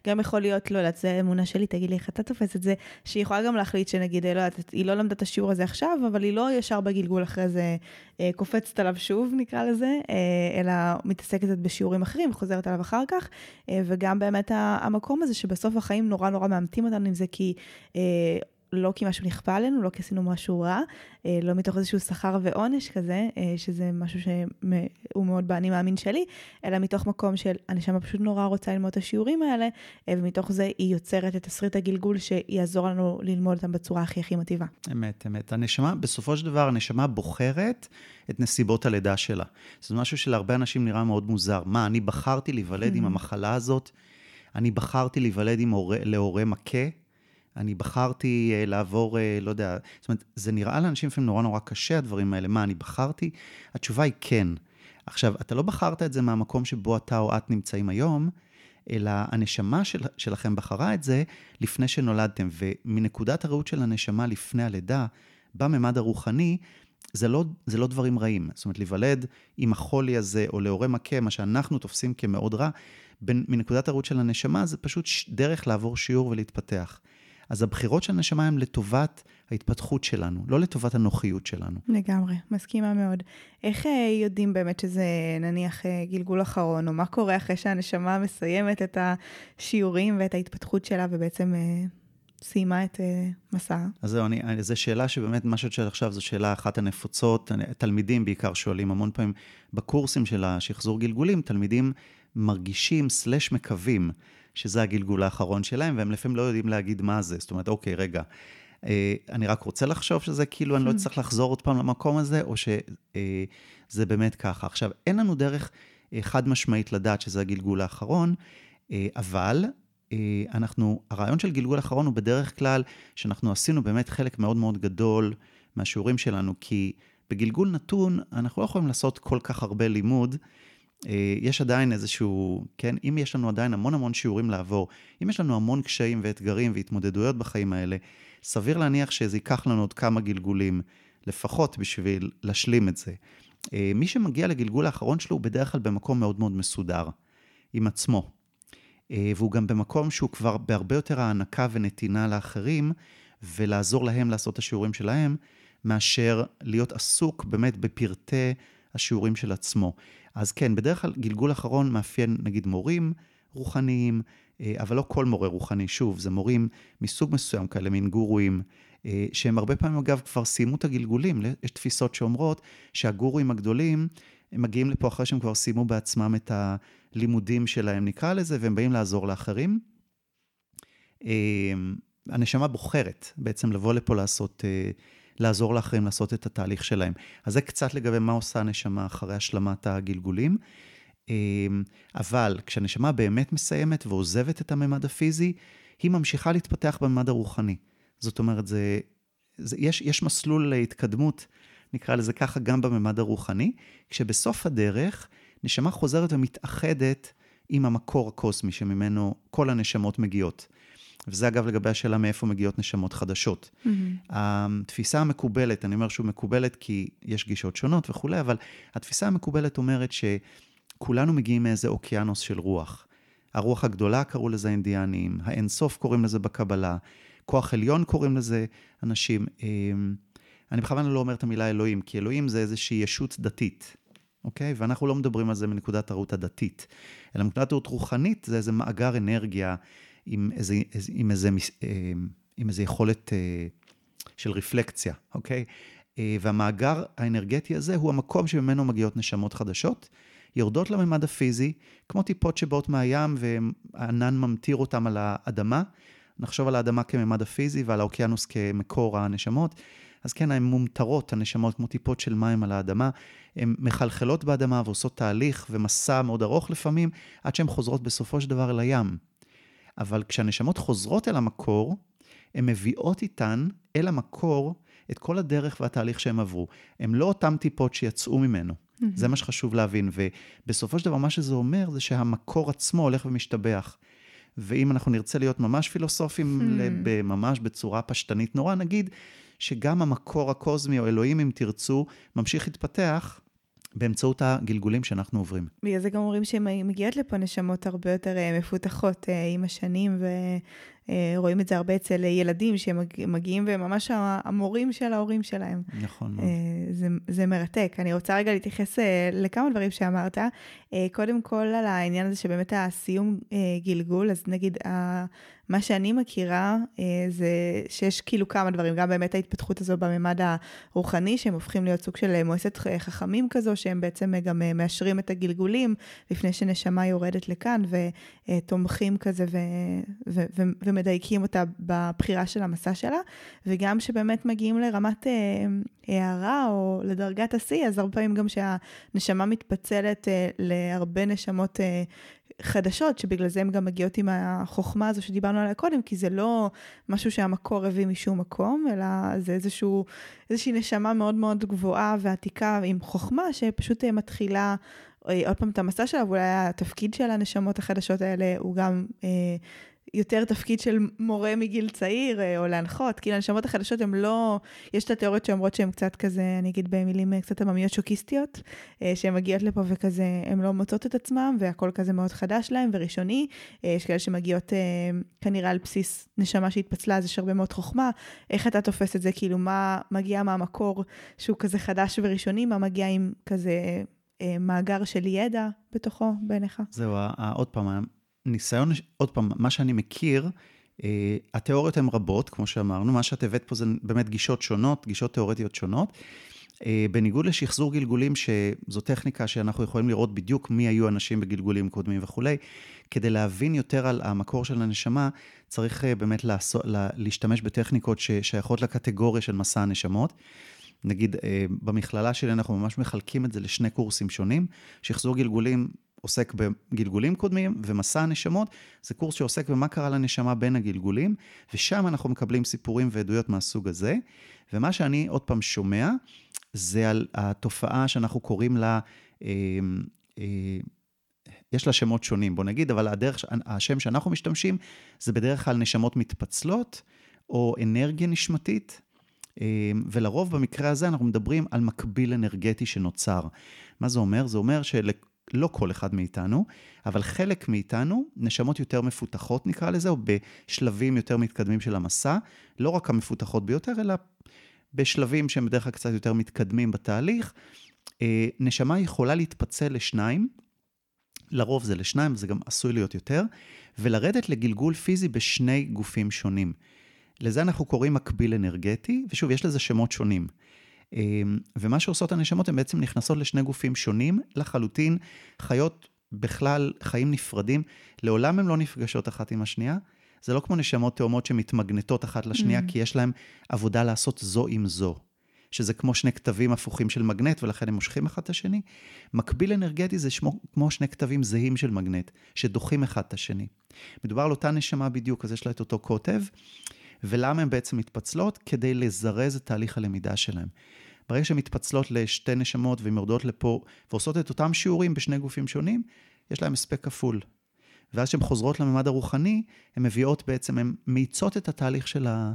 וגם יכול להיות, לא יודעת, זו אמונה שלי, תגיד לי איך אתה תופס את זה, שהיא יכולה גם להחליט שנגיד, לא יודעת, היא לא למדה את השיעור הזה עכשיו, אבל היא לא ישר בגלגול אחרי זה אה, קופצת עליו שוב, נקרא לזה, אה, אלא מתעסקת בשיעורים אחרים וחוזרת עליו אחר כך. אה, וגם באמת המקום הזה שבסוף החיים נורא נורא מאמתים אותנו עם זה, כי אה, לא כי משהו נכפה עלינו, לא כי עשינו משהו רע, אה, לא מתוך איזשהו שכר ועונש כזה, אה, שזה משהו שהוא מאוד באני מאמין שלי, אלא מתוך מקום של הנשמה פשוט נורא רוצה ללמוד את השיעורים האלה, אה, ומתוך זה היא יוצרת את תסריט הגלגול שיעזור לנו ללמוד אותם בצורה הכי הכי מטיבה. אמת, אמת. הנשמה, בסופו של דבר, הנשמה בוחרת את נסיבות הלידה שלה. זה משהו שלהרבה אנשים נראה מאוד מוזר. מה, אני בחרתי להיוולד עם mm-hmm. המחלה הזאת? אני בחרתי להיוולד להורה מכה? אני בחרתי uh, לעבור, uh, לא יודע, זאת אומרת, זה נראה לאנשים לפעמים נורא נורא קשה, הדברים האלה. מה, אני בחרתי? התשובה היא כן. עכשיו, אתה לא בחרת את זה מהמקום שבו אתה או את נמצאים היום, אלא הנשמה של, שלכם בחרה את זה לפני שנולדתם. ומנקודת הראות של הנשמה לפני הלידה, בממד הרוחני, זה לא, זה לא דברים רעים. זאת אומרת, להיוולד עם החולי הזה, או להורה מכה, מה שאנחנו תופסים כמאוד רע, בין, מנקודת הראות של הנשמה, זה פשוט דרך לעבור שיעור ולהתפתח. אז הבחירות של הנשמה הן לטובת ההתפתחות שלנו, לא לטובת הנוחיות שלנו. לגמרי, מסכימה מאוד. איך אה, יודעים באמת שזה נניח אה, גלגול אחרון, או מה קורה אחרי שהנשמה מסיימת את השיעורים ואת ההתפתחות שלה ובעצם אה, סיימה את מסעה? אז זהו, אני, זו שאלה שבאמת, מה שאת שואלת עכשיו זו שאלה אחת הנפוצות. תלמידים בעיקר שואלים המון פעמים בקורסים של השחזור גלגולים, תלמידים מרגישים סלש מקווים שזה הגלגול האחרון שלהם, והם לפעמים לא יודעים להגיד מה זה. זאת אומרת, אוקיי, רגע, אה, אני רק רוצה לחשוב שזה כאילו אני לא אצטרך לחזור עוד פעם למקום הזה, או שזה אה, באמת ככה. עכשיו, אין לנו דרך אה, חד משמעית לדעת שזה הגלגול האחרון, אבל אנחנו, הרעיון של גלגול אחרון הוא בדרך כלל שאנחנו עשינו באמת חלק מאוד מאוד גדול מהשיעורים שלנו, כי בגלגול נתון אנחנו לא יכולים לעשות כל כך הרבה לימוד. אה, יש עדיין איזשהו, כן, אם יש לנו עדיין המון המון שיעורים לעבור, אם יש לנו המון קשיים ואתגרים והתמודדויות בחיים האלה, סביר להניח שזה ייקח לנו עוד כמה גלגולים לפחות בשביל להשלים את זה. אה, מי שמגיע לגלגול האחרון שלו הוא בדרך כלל במקום מאוד מאוד מסודר, עם עצמו. אה, והוא גם במקום שהוא כבר בהרבה יותר הענקה ונתינה לאחרים, ולעזור להם לעשות את השיעורים שלהם, מאשר להיות עסוק באמת בפרטי השיעורים של עצמו. אז כן, בדרך כלל גלגול אחרון מאפיין נגיד מורים רוחניים, אה, אבל לא כל מורה רוחני, שוב, זה מורים מסוג מסוים, כאלה מין גורואים, אה, שהם הרבה פעמים אגב כבר סיימו את הגלגולים, יש תפיסות שאומרות שהגורואים הגדולים, הם מגיעים לפה אחרי שהם כבר סיימו בעצמם את הלימודים שלהם, נקרא לזה, והם באים לעזור לאחרים. אה, הנשמה בוחרת בעצם לבוא לפה לעשות לעזור לאחרים לעשות את התהליך שלהם. אז זה קצת לגבי מה עושה הנשמה אחרי השלמת הגלגולים. אמ, אבל כשהנשמה באמת מסיימת ועוזבת את הממד הפיזי, היא ממשיכה להתפתח בממד הרוחני. זאת אומרת, זה, זה, יש, יש מסלול להתקדמות, נקרא לזה ככה, גם בממד הרוחני, כשבסוף הדרך נשמה חוזרת ומתאחדת עם המקור הקוסמי שממנו כל הנשמות מגיעות. וזה אגב לגבי השאלה מאיפה מגיעות נשמות חדשות. Mm-hmm. התפיסה המקובלת, אני אומר שהוא מקובלת כי יש גישות שונות וכולי, אבל התפיסה המקובלת אומרת שכולנו מגיעים מאיזה אוקיינוס של רוח. הרוח הגדולה קראו לזה אינדיאנים, האינסוף קוראים לזה בקבלה, כוח עליון קוראים לזה אנשים. אמ, אני בכוונה לא אומר את המילה אלוהים, כי אלוהים זה איזושהי ישות דתית. אוקיי? ואנחנו לא מדברים על זה מנקודת הראות הדתית, אלא מנקודת הראות רוחנית זה איזה מאגר אנרגיה עם איזה, עם איזה, אה, עם איזה יכולת אה, של רפלקציה, אוקיי? אה, והמאגר האנרגטי הזה הוא המקום שממנו מגיעות נשמות חדשות, יורדות לממד הפיזי, כמו טיפות שבאות מהים והענן ממטיר אותם על האדמה. נחשוב על האדמה כממד הפיזי ועל האוקיינוס כמקור הנשמות. אז כן, הן מומטרות, הנשמות, כמו טיפות של מים על האדמה. הן מחלחלות באדמה ועושות תהליך ומסע מאוד ארוך לפעמים, עד שהן חוזרות בסופו של דבר אל הים. אבל כשהנשמות חוזרות אל המקור, הן מביאות איתן אל המקור את כל הדרך והתהליך שהם עברו. הן לא אותן טיפות שיצאו ממנו. Mm-hmm. זה מה שחשוב להבין. ובסופו של דבר, מה שזה אומר זה שהמקור עצמו הולך ומשתבח. ואם אנחנו נרצה להיות ממש פילוסופים, mm. ממש בצורה פשטנית נורא, נגיד שגם המקור הקוסמי, או אלוהים, אם תרצו, ממשיך להתפתח באמצעות הגלגולים שאנחנו עוברים. בגלל זה גם אומרים שמגיעות לפה נשמות הרבה יותר אה, מפותחות אה, עם השנים, אה, רואים את זה הרבה אצל ילדים שמגיעים וממש המורים של ההורים שלהם. נכון מאוד. זה, זה מרתק. אני רוצה רגע להתייחס לכמה דברים שאמרת. קודם כל על העניין הזה שבאמת הסיום גלגול, אז נגיד מה שאני מכירה אה, זה שיש כאילו כמה דברים, גם באמת ההתפתחות הזו בממד הרוחני, שהם הופכים להיות סוג של מועצת חכמים כזו, שהם בעצם גם אה, מאשרים את הגלגולים לפני שנשמה יורדת לכאן, ותומכים כזה ו- ו- ו- ומדייקים אותה בבחירה של המסע שלה, וגם שבאמת מגיעים לרמת אה, הערה או לדרגת השיא, אז הרבה פעמים גם שהנשמה מתפצלת להרבה נשמות חדשות, שבגלל זה הן גם מגיעות עם החוכמה הזו שדיברנו עליה קודם, כי זה לא משהו שהמקור הביא משום מקום, אלא זה איזשהו, איזושהי נשמה מאוד מאוד גבוהה ועתיקה עם חוכמה, שפשוט מתחילה אה, עוד פעם את המסע שלה, ואולי התפקיד של הנשמות החדשות האלה הוא גם אה, יותר תפקיד של מורה מגיל צעיר, אה, או להנחות, כי הנשמות החדשות הן לא, יש את התיאוריות שאומרות שהן קצת כזה, אני אגיד במילים אה, קצת עממיות שוקיסטיות, אה, שהן מגיעות לפה וכזה, הן לא מוצאות את עצמן, והכל כזה מאוד חדש להן וראשוני. יש כאלה שמגיעות כנראה על בסיס נשמה שהתפצלה, אז יש הרבה מאוד חוכמה. איך אתה תופס את זה? כאילו, מה מגיע מהמקור שהוא כזה חדש וראשוני, מה מגיע עם כזה מאגר של ידע בתוכו בעיניך? זהו, עוד פעם, ניסיון, עוד פעם, מה שאני מכיר, uh, התיאוריות הן רבות, כמו שאמרנו, מה שאת הבאת פה זה באמת גישות שונות, גישות תיאורטיות שונות. Uh, בניגוד לשחזור גלגולים, שזו טכניקה שאנחנו יכולים לראות בדיוק מי היו אנשים בגלגולים קודמים וכולי, כדי להבין יותר על המקור של הנשמה, צריך uh, באמת לעשות, לה, להשתמש בטכניקות ששייכות לקטגוריה של מסע הנשמות. נגיד, במכללה שלי אנחנו ממש מחלקים את זה לשני קורסים שונים. שחזור גלגולים עוסק בגלגולים קודמים, ומסע הנשמות זה קורס שעוסק במה קרה לנשמה בין הגלגולים, ושם אנחנו מקבלים סיפורים ועדויות מהסוג הזה. ומה שאני עוד פעם שומע, זה על התופעה שאנחנו קוראים לה, אה, אה, יש לה שמות שונים, בוא נגיד, אבל הדרך, השם שאנחנו משתמשים זה בדרך כלל נשמות מתפצלות, או אנרגיה נשמתית. אה, ולרוב במקרה הזה אנחנו מדברים על מקביל אנרגטי שנוצר. מה זה אומר? זה אומר של... לא כל אחד מאיתנו, אבל חלק מאיתנו, נשמות יותר מפותחות נקרא לזה, או בשלבים יותר מתקדמים של המסע, לא רק המפותחות ביותר, אלא בשלבים שהם בדרך כלל קצת יותר מתקדמים בתהליך. אה, נשמה יכולה להתפצל לשניים, לרוב זה לשניים, זה גם עשוי להיות יותר, ולרדת לגלגול פיזי בשני גופים שונים. לזה אנחנו קוראים מקביל אנרגטי, ושוב, יש לזה שמות שונים. אמ, ומה שעושות הנשמות, הן בעצם נכנסות לשני גופים שונים לחלוטין, חיות בכלל חיים נפרדים, לעולם הן לא נפגשות אחת עם השנייה. זה לא כמו נשמות תאומות שמתמגנטות אחת לשנייה, mm. כי יש להן עבודה לעשות זו עם זו. שזה כמו שני כתבים הפוכים של מגנט, ולכן הם מושכים אחד את השני. מקביל אנרגטי זה שמו, כמו שני כתבים זהים של מגנט, שדוחים אחד את השני. מדובר על אותה נשמה בדיוק, אז יש לה את אותו קוטב, ולמה הן בעצם מתפצלות? כדי לזרז את תהליך הלמידה שלהן. ברגע שהן מתפצלות לשתי נשמות והן יורדות לפה ועושות את אותם שיעורים בשני גופים שונים, יש להן הספק כפול. ואז כשהן חוזרות לממד הרוחני, הן מביאות בעצם, הן מאיצות את התהליך של ה...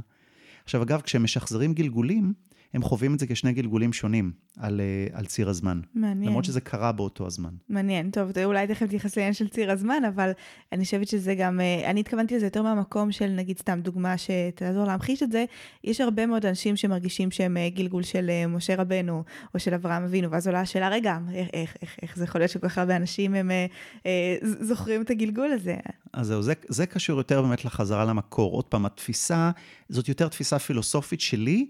עכשיו אגב, כשהם משחזרים גלגולים, הם חווים את זה כשני גלגולים שונים על, אה, על ציר הזמן. מעניין. למרות שזה קרה באותו הזמן. מעניין. טוב, אולי תכף תתייחס לעניין של ציר הזמן, אבל אני חושבת שזה גם, אה, אני התכוונתי לזה יותר מהמקום של, נגיד, סתם דוגמה שתעזור להמחיש את זה. יש הרבה מאוד אנשים שמרגישים שהם אה, גלגול של משה רבנו, או של אברהם אבינו, ואז עולה השאלה, רגע, איך, איך, איך, איך זה יכול להיות שכל כך הרבה אנשים הם אה, אה, זוכרים את הגלגול הזה? אז זהו, זה, זה קשור יותר באמת לחזרה למקור. עוד פעם, התפיסה, זאת יותר תפיסה פילוסופית שלי.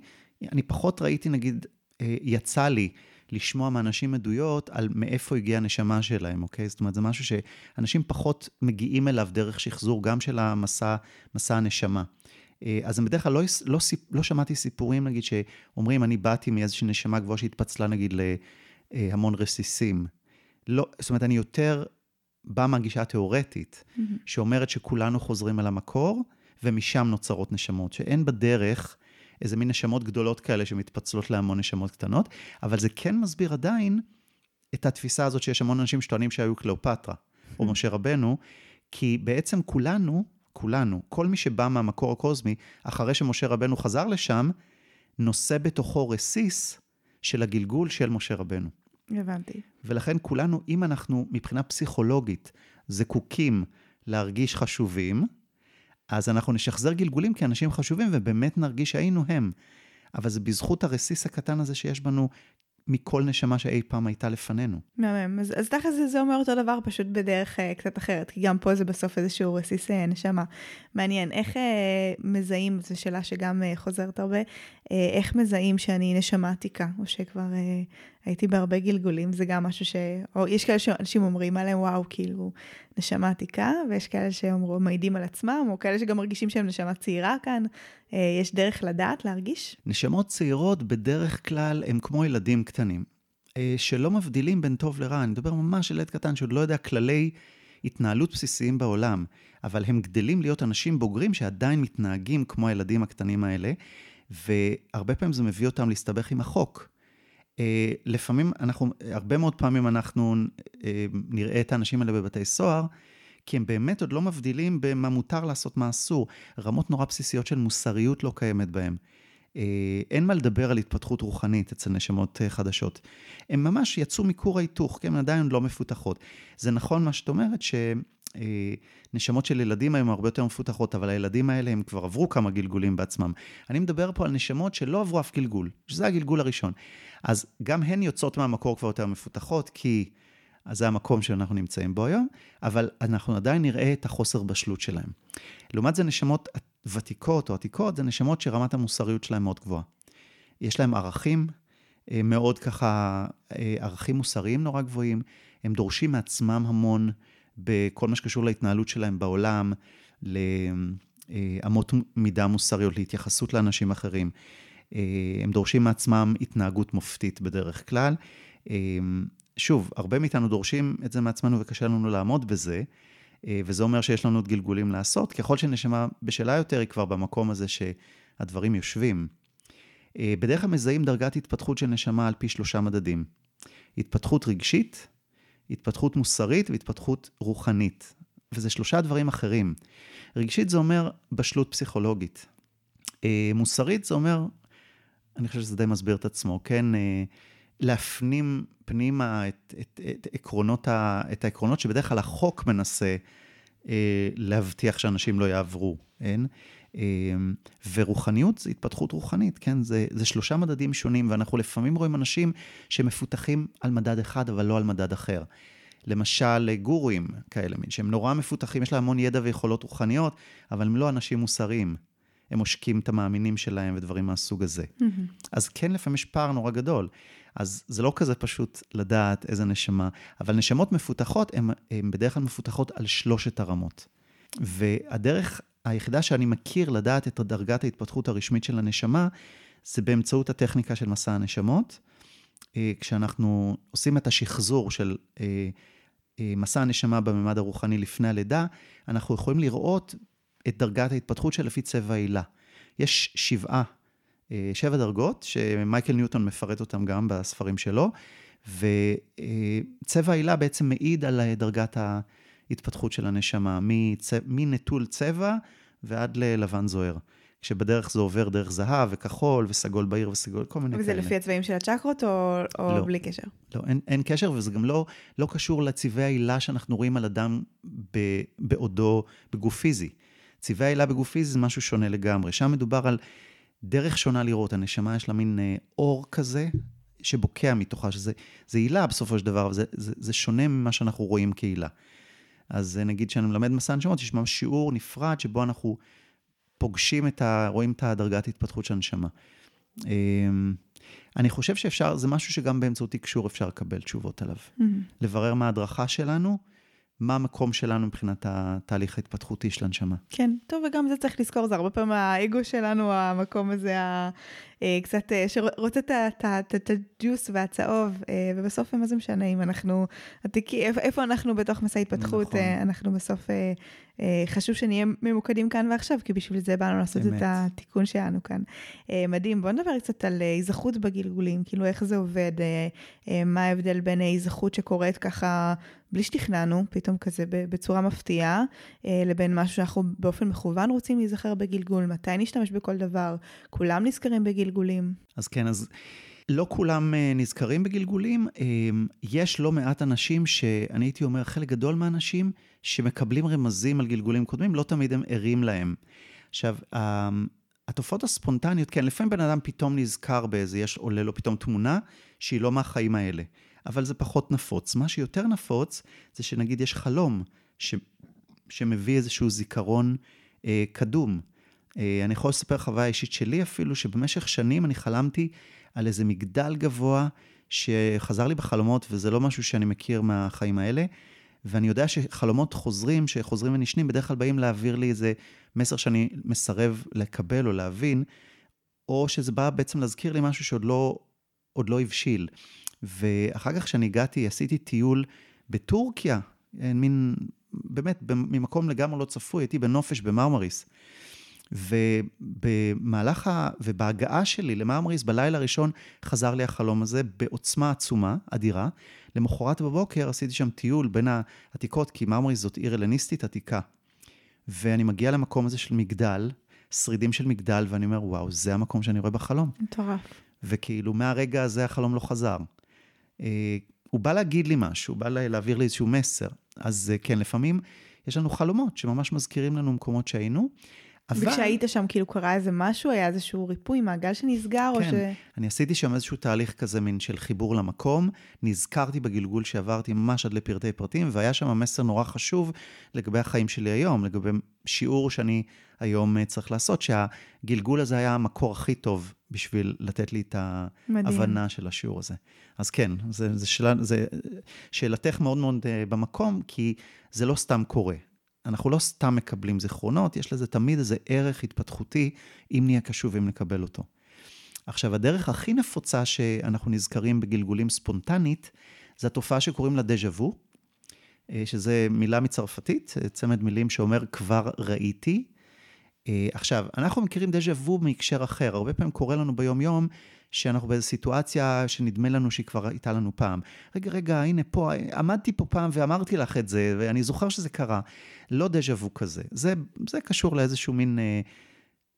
אני פחות ראיתי, נגיד, אה, יצא לי לשמוע מאנשים עדויות על מאיפה הגיעה הנשמה שלהם, אוקיי? זאת אומרת, זה משהו שאנשים פחות מגיעים אליו דרך שחזור, גם של המסע, מסע הנשמה. אה, אז בדרך כלל לא, לא, לא שמעתי סיפורים, נגיד, שאומרים, אני באתי מאיזושהי נשמה גבוהה שהתפצלה, נגיד, להמון רסיסים. לא, זאת אומרת, אני יותר בא מהגישה התיאורטית, mm-hmm. שאומרת שכולנו חוזרים אל המקור, ומשם נוצרות נשמות, שאין בדרך איזה מין נשמות גדולות כאלה שמתפצלות להמון נשמות קטנות, אבל זה כן מסביר עדיין את התפיסה הזאת שיש המון אנשים שטוענים שהיו קליאופטרה, או משה רבנו, כי בעצם כולנו, כולנו, כל מי שבא מהמקור הקוסמי, אחרי שמשה רבנו חזר לשם, נושא בתוכו רסיס של הגלגול של משה רבנו. הבנתי. ולכן כולנו, אם אנחנו מבחינה פסיכולוגית זקוקים להרגיש חשובים, אז אנחנו נשחזר גלגולים כאנשים חשובים ובאמת נרגיש שהיינו הם. אבל זה בזכות הרסיס הקטן הזה שיש בנו מכל נשמה שאי פעם הייתה לפנינו. מהמם. אז, אז תכל'ס זה אומר אותו דבר, פשוט בדרך uh, קצת אחרת, כי גם פה זה בסוף איזשהו רסיס uh, נשמה. מעניין, איך uh, מזהים, זו שאלה שגם uh, חוזרת הרבה, uh, איך מזהים שאני נשמה עתיקה, או שכבר uh, הייתי בהרבה גלגולים, זה גם משהו ש... או יש כאלה שאנשים אומרים עליהם, וואו, כאילו, נשמה עתיקה, ויש כאלה שמעידים על עצמם, או כאלה שגם מרגישים שהם נשמה צעירה כאן. אה, יש דרך לדעת, להרגיש? נשמות צעירות בדרך כלל הם כמו ילדים קטנים, אה, שלא מבדילים בין טוב לרע. אני מדבר ממש על ילד קטן שעוד לא יודע כללי התנהלות בסיסיים בעולם, אבל הם גדלים להיות אנשים בוגרים שעדיין מתנהגים כמו הילדים הקטנים האלה, והרבה פעמים זה מביא אותם להסתבך עם החוק. אה, לפעמים אנחנו, הרבה מאוד פעמים אנחנו נראה את האנשים האלה בבתי סוהר, כי הם באמת עוד לא מבדילים במה מותר לעשות, מה אסור. רמות נורא בסיסיות של מוסריות לא קיימת בהם. אה, אין מה לדבר על התפתחות רוחנית אצל נשמות אה, חדשות. הם ממש יצאו מכור ההיתוך, כי הן עדיין לא מפותחות. זה נכון מה שאת אומרת, שנשמות אה, של ילדים היום הרבה יותר מפותחות, אבל הילדים האלה הם כבר עברו כמה גלגולים בעצמם. אני מדבר פה על נשמות שלא עברו אף גלגול, שזה הגלגול הראשון. אז גם הן יוצאות מהמקור כבר יותר מפותחות, כי... אז זה המקום שאנחנו נמצאים בו היום, אבל אנחנו עדיין נראה את החוסר בשלות שלהם. לעומת זה, נשמות ותיקות או עתיקות, זה נשמות שרמת המוסריות שלהם מאוד גבוהה. יש להם ערכים אה, מאוד ככה, אה, ערכים מוסריים נורא גבוהים, הם דורשים מעצמם המון בכל מה שקשור להתנהלות שלהם בעולם, לאמות מידה מוסריות, להתייחסות לאנשים אחרים. הם דורשים מעצמם התנהגות מופתית בדרך כלל. שוב, הרבה מאיתנו דורשים את זה מעצמנו וקשה לנו לעמוד בזה, וזה אומר שיש לנו עוד גלגולים לעשות. ככל שנשמה בשלה יותר, היא כבר במקום הזה שהדברים יושבים. בדרך כלל מזהים דרגת התפתחות של נשמה על פי שלושה מדדים. התפתחות רגשית, התפתחות מוסרית והתפתחות רוחנית. וזה שלושה דברים אחרים. רגשית זה אומר בשלות פסיכולוגית. אה, מוסרית זה אומר, אני חושב שזה די מסביר את עצמו, כן? להפנים פנימה את, את, את, עקרונות ה, את העקרונות שבדרך כלל החוק מנסה אה, להבטיח שאנשים לא יעברו, אין? אה, ורוחניות זה התפתחות רוחנית, כן? זה, זה שלושה מדדים שונים, ואנחנו לפעמים רואים אנשים שמפותחים על מדד אחד, אבל לא על מדד אחר. למשל, גורים כאלה, שהם נורא מפותחים, יש להם המון ידע ויכולות רוחניות, אבל הם לא אנשים מוסריים. הם עושקים את המאמינים שלהם ודברים מהסוג הזה. Mm-hmm. אז כן, לפעמים יש פער נורא גדול. אז זה לא כזה פשוט לדעת איזה נשמה, אבל נשמות מפותחות, הן בדרך כלל מפותחות על שלושת הרמות. והדרך היחידה שאני מכיר לדעת את דרגת ההתפתחות הרשמית של הנשמה, זה באמצעות הטכניקה של מסע הנשמות. אה, כשאנחנו עושים את השחזור של אה, אה, מסע הנשמה בממד הרוחני לפני הלידה, אנחנו יכולים לראות את דרגת ההתפתחות של לפי צבע העילה. יש שבעה שבע דרגות, שמייקל ניוטון מפרט אותן גם בספרים שלו, וצבע העילה בעצם מעיד על דרגת ההתפתחות של הנשמה, מנטול צבע ועד ללבן זוהר. כשבדרך זה עובר דרך זהב וכחול וסגול בהיר וסגול, כל מיני וזה כאלה. וזה לפי הצבעים של הצ'קרות או, או לא. בלי קשר? לא, אין, אין קשר, וזה גם לא, לא קשור לצבעי העילה שאנחנו רואים על אדם ב, בעודו בגוף פיזי. צבעי העילה בגוף פיזי זה משהו שונה לגמרי. שם מדובר על דרך שונה לראות. הנשמה יש לה מין אה, אור כזה שבוקע מתוכה, שזה זה עילה בסופו של דבר, אבל זה, זה, זה שונה ממה שאנחנו רואים כעילה. אז אה, נגיד שאני מלמד מסע נשמות, יש ממש שיעור נפרד שבו אנחנו פוגשים את ה... רואים את הדרגת התפתחות של הנשמה. אמ, אני חושב שאפשר, זה משהו שגם באמצעות תקשור אפשר לקבל תשובות עליו. Mm-hmm. לברר מה ההדרכה שלנו, מה המקום שלנו מבחינת התהליך ההתפתחותי של הנשמה. כן, טוב, וגם זה צריך לזכור, זה הרבה פעמים האגו שלנו, המקום הזה, קצת, אה, שרוצה את הג'וס והצהוב, אה, ובסוף מה זה משנה אם אנחנו, איפה, אנחנו בתוך מסע התפתחות, נכון. אה, אנחנו בסוף, אה, אה, חשוב שנהיה ממוקדים כאן ועכשיו, כי בשביל זה באנו לעשות. את התיקון שלנו כאן. אה, מדהים, בוא נדבר קצת על אה, היזכרות בגלגולים, כאילו איך זה עובד, אה, אה, מה ההבדל בין היזכרות שקורית ככה בלי שתכננו, פתאום כזה בצורה מפתיעה, אה, לבין משהו שאנחנו באופן מכוון רוצים להיזכר בגלגול, מתי נשתמש בכל דבר, כולם נזכרים בגלגולים. אז כן, אז לא כולם אה, נזכרים בגלגולים. אה, יש לא מעט אנשים שאני הייתי אומר, חלק גדול מהאנשים שמקבלים רמזים על גלגולים קודמים, לא תמיד הם ערים להם. עכשיו, ה- התופעות הספונטניות, כן, לפעמים בן אדם פתאום נזכר באיזה, יש, עולה לו פתאום תמונה שהיא לא מהחיים האלה, אבל זה פחות נפוץ. מה שיותר נפוץ זה שנגיד יש חלום ש, שמביא איזשהו זיכרון אה, קדום. אה, אני יכול לספר חוויה אישית שלי אפילו, שבמשך שנים אני חלמתי על איזה מגדל גבוה שחזר לי בחלומות, וזה לא משהו שאני מכיר מהחיים האלה. ואני יודע שחלומות חוזרים, שחוזרים ונשנים, בדרך כלל באים להעביר לי איזה מסר שאני מסרב לקבל או להבין, או שזה בא בעצם להזכיר לי משהו שעוד לא, לא הבשיל. ואחר כך כשאני הגעתי, עשיתי טיול בטורקיה, אה, מין, באמת, ממקום לגמרי לא צפוי, הייתי בנופש במרמריס. ובמהלך ה... ובהגעה שלי למרמריס, בלילה הראשון, חזר לי החלום הזה בעוצמה עצומה, אדירה. למחרת בבוקר עשיתי שם טיול בין העתיקות, כי מרמריס זאת עיר הלניסטית עתיקה. ואני מגיע למקום הזה של מגדל, שרידים של מגדל, ואני אומר, וואו, זה המקום שאני רואה בחלום. מטורף. וכאילו, מהרגע הזה החלום לא חזר. אה, הוא בא להגיד לי משהו, הוא בא לה- להעביר לי איזשהו מסר. אז אה, כן, לפעמים יש לנו חלומות שממש מזכירים לנו מקומות שהיינו. אבל... וכשהיית שם, כאילו קרה איזה משהו, היה איזשהו ריפוי, מעגל שנסגר, או ש... כן, אני עשיתי שם איזשהו תהליך כזה, מין של חיבור למקום. נזכרתי בגלגול שעברתי ממש עד לפרטי פרטים, והיה שם מסר נורא חשוב לגבי החיים שלי היום, לגבי שיעור שאני היום אה, צריך לעשות, שהגלגול הזה היה המקור הכי טוב בשביל לתת לי את מדהים. ההבנה של השיעור הזה. אז כן, זה, זה, שאלה, זה שאלתך מאוד מאוד אה, במקום, כי זה לא סתם קורה. אנחנו לא סתם מקבלים זיכרונות, יש לזה תמיד איזה ערך התפתחותי, אם נהיה קשובים לקבל אותו. עכשיו, הדרך הכי נפוצה שאנחנו נזכרים בגלגולים ספונטנית, זה התופעה שקוראים לה דז'ה וו, אה, שזה מילה מצרפתית, אה, צמד מילים שאומר כבר ראיתי. אה, עכשיו, אנחנו מכירים דז'ה וו מהקשר אחר, הרבה פעמים קורה לנו ביום-יום שאנחנו באיזו סיטואציה שנדמה לנו שהיא כבר הייתה לנו פעם. רגע, רגע, הנה פה, עמדתי פה פעם ואמרתי לך את זה, ואני זוכר שזה קרה. לא דז'ה וו כזה. זה, זה קשור לאיזשהו מין, אה,